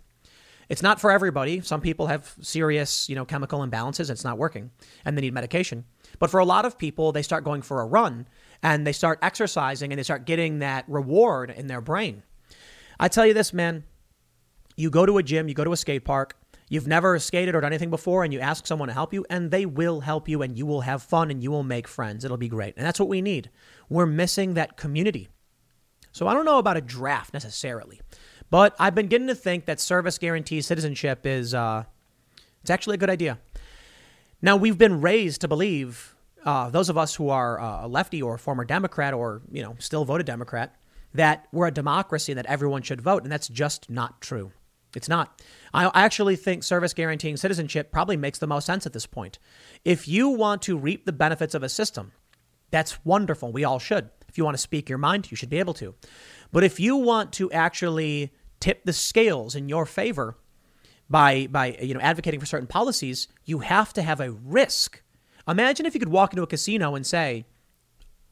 It's not for everybody. Some people have serious, you know, chemical imbalances. It's not working, and they need medication. But for a lot of people, they start going for a run and they start exercising and they start getting that reward in their brain. I tell you this, man. You go to a gym, you go to a skate park, you've never skated or done anything before, and you ask someone to help you, and they will help you, and you will have fun and you will make friends. It'll be great. And that's what we need. We're missing that community. So I don't know about a draft necessarily. But I've been getting to think that service guarantee citizenship is uh, it's actually a good idea. Now we've been raised to believe uh, those of us who are uh, a lefty or a former Democrat or you know still voted Democrat that we're a democracy and that everyone should vote, and that's just not true. It's not. I actually think service guaranteeing citizenship probably makes the most sense at this point. If you want to reap the benefits of a system, that's wonderful. We all should. If you want to speak your mind, you should be able to. But if you want to actually tip the scales in your favor by by you know advocating for certain policies, you have to have a risk. Imagine if you could walk into a casino and say,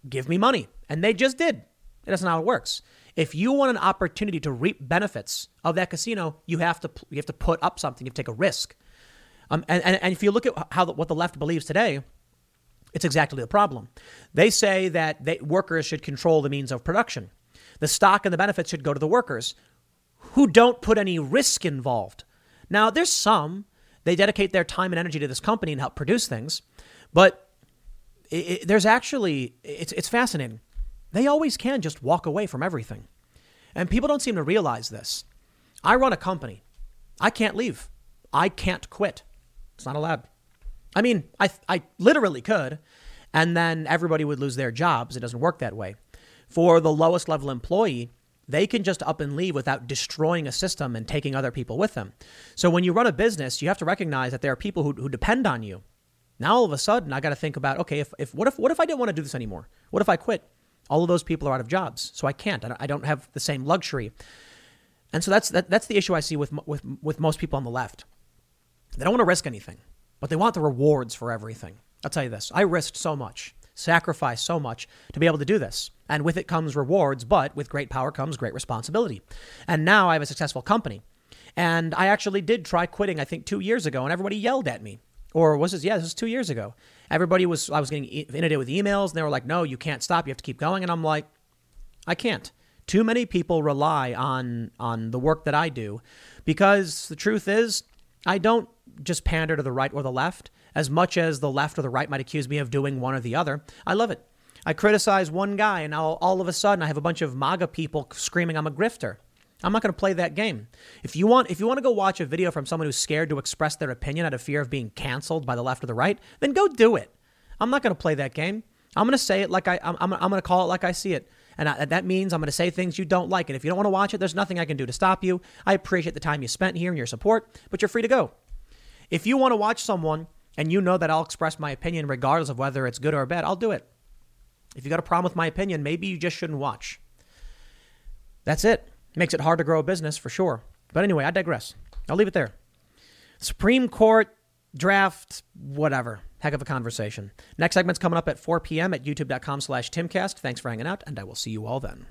"Give me money," and they just did. That's not how it works. If you want an opportunity to reap benefits of that casino, you have to you have to put up something. You have to take a risk. Um, and, and, and if you look at how the, what the left believes today, it's exactly the problem. They say that they, workers should control the means of production. The stock and the benefits should go to the workers who don't put any risk involved. Now, there's some, they dedicate their time and energy to this company and help produce things, but it, it, there's actually, it's, it's fascinating. They always can just walk away from everything. And people don't seem to realize this. I run a company. I can't leave. I can't quit. It's not allowed. I mean, I, I literally could, and then everybody would lose their jobs. It doesn't work that way. For the lowest level employee, they can just up and leave without destroying a system and taking other people with them. So when you run a business, you have to recognize that there are people who, who depend on you. Now all of a sudden, I got to think about okay, if, if what if what if I didn't want to do this anymore? What if I quit? All of those people are out of jobs, so I can't. I don't have the same luxury. And so that's that, that's the issue I see with with with most people on the left. They don't want to risk anything, but they want the rewards for everything. I'll tell you this: I risked so much sacrifice so much to be able to do this. And with it comes rewards, but with great power comes great responsibility. And now I have a successful company. And I actually did try quitting, I think, two years ago, and everybody yelled at me. Or was this? Yeah, this was two years ago. Everybody was, I was getting inundated with emails, and they were like, no, you can't stop. You have to keep going. And I'm like, I can't. Too many people rely on on the work that I do because the truth is, I don't just pander to the right or the left as much as the left or the right might accuse me of doing one or the other. I love it. I criticize one guy, and all of a sudden I have a bunch of MAGA people screaming I'm a grifter. I'm not going to play that game. If you want, if you want to go watch a video from someone who's scared to express their opinion out of fear of being canceled by the left or the right, then go do it. I'm not going to play that game. I'm going to say it like I, I'm, I'm, I'm going to call it like I see it. And I, that means I'm going to say things you don't like. And if you don't want to watch it, there's nothing I can do to stop you. I appreciate the time you spent here and your support, but you're free to go. If you want to watch someone and you know that I'll express my opinion regardless of whether it's good or bad, I'll do it. If you got a problem with my opinion, maybe you just shouldn't watch. That's it. Makes it hard to grow a business for sure. But anyway, I digress. I'll leave it there. Supreme Court draft, whatever. Heck of a conversation. Next segment's coming up at 4 p.m. at youtube.com slash timcast. Thanks for hanging out, and I will see you all then.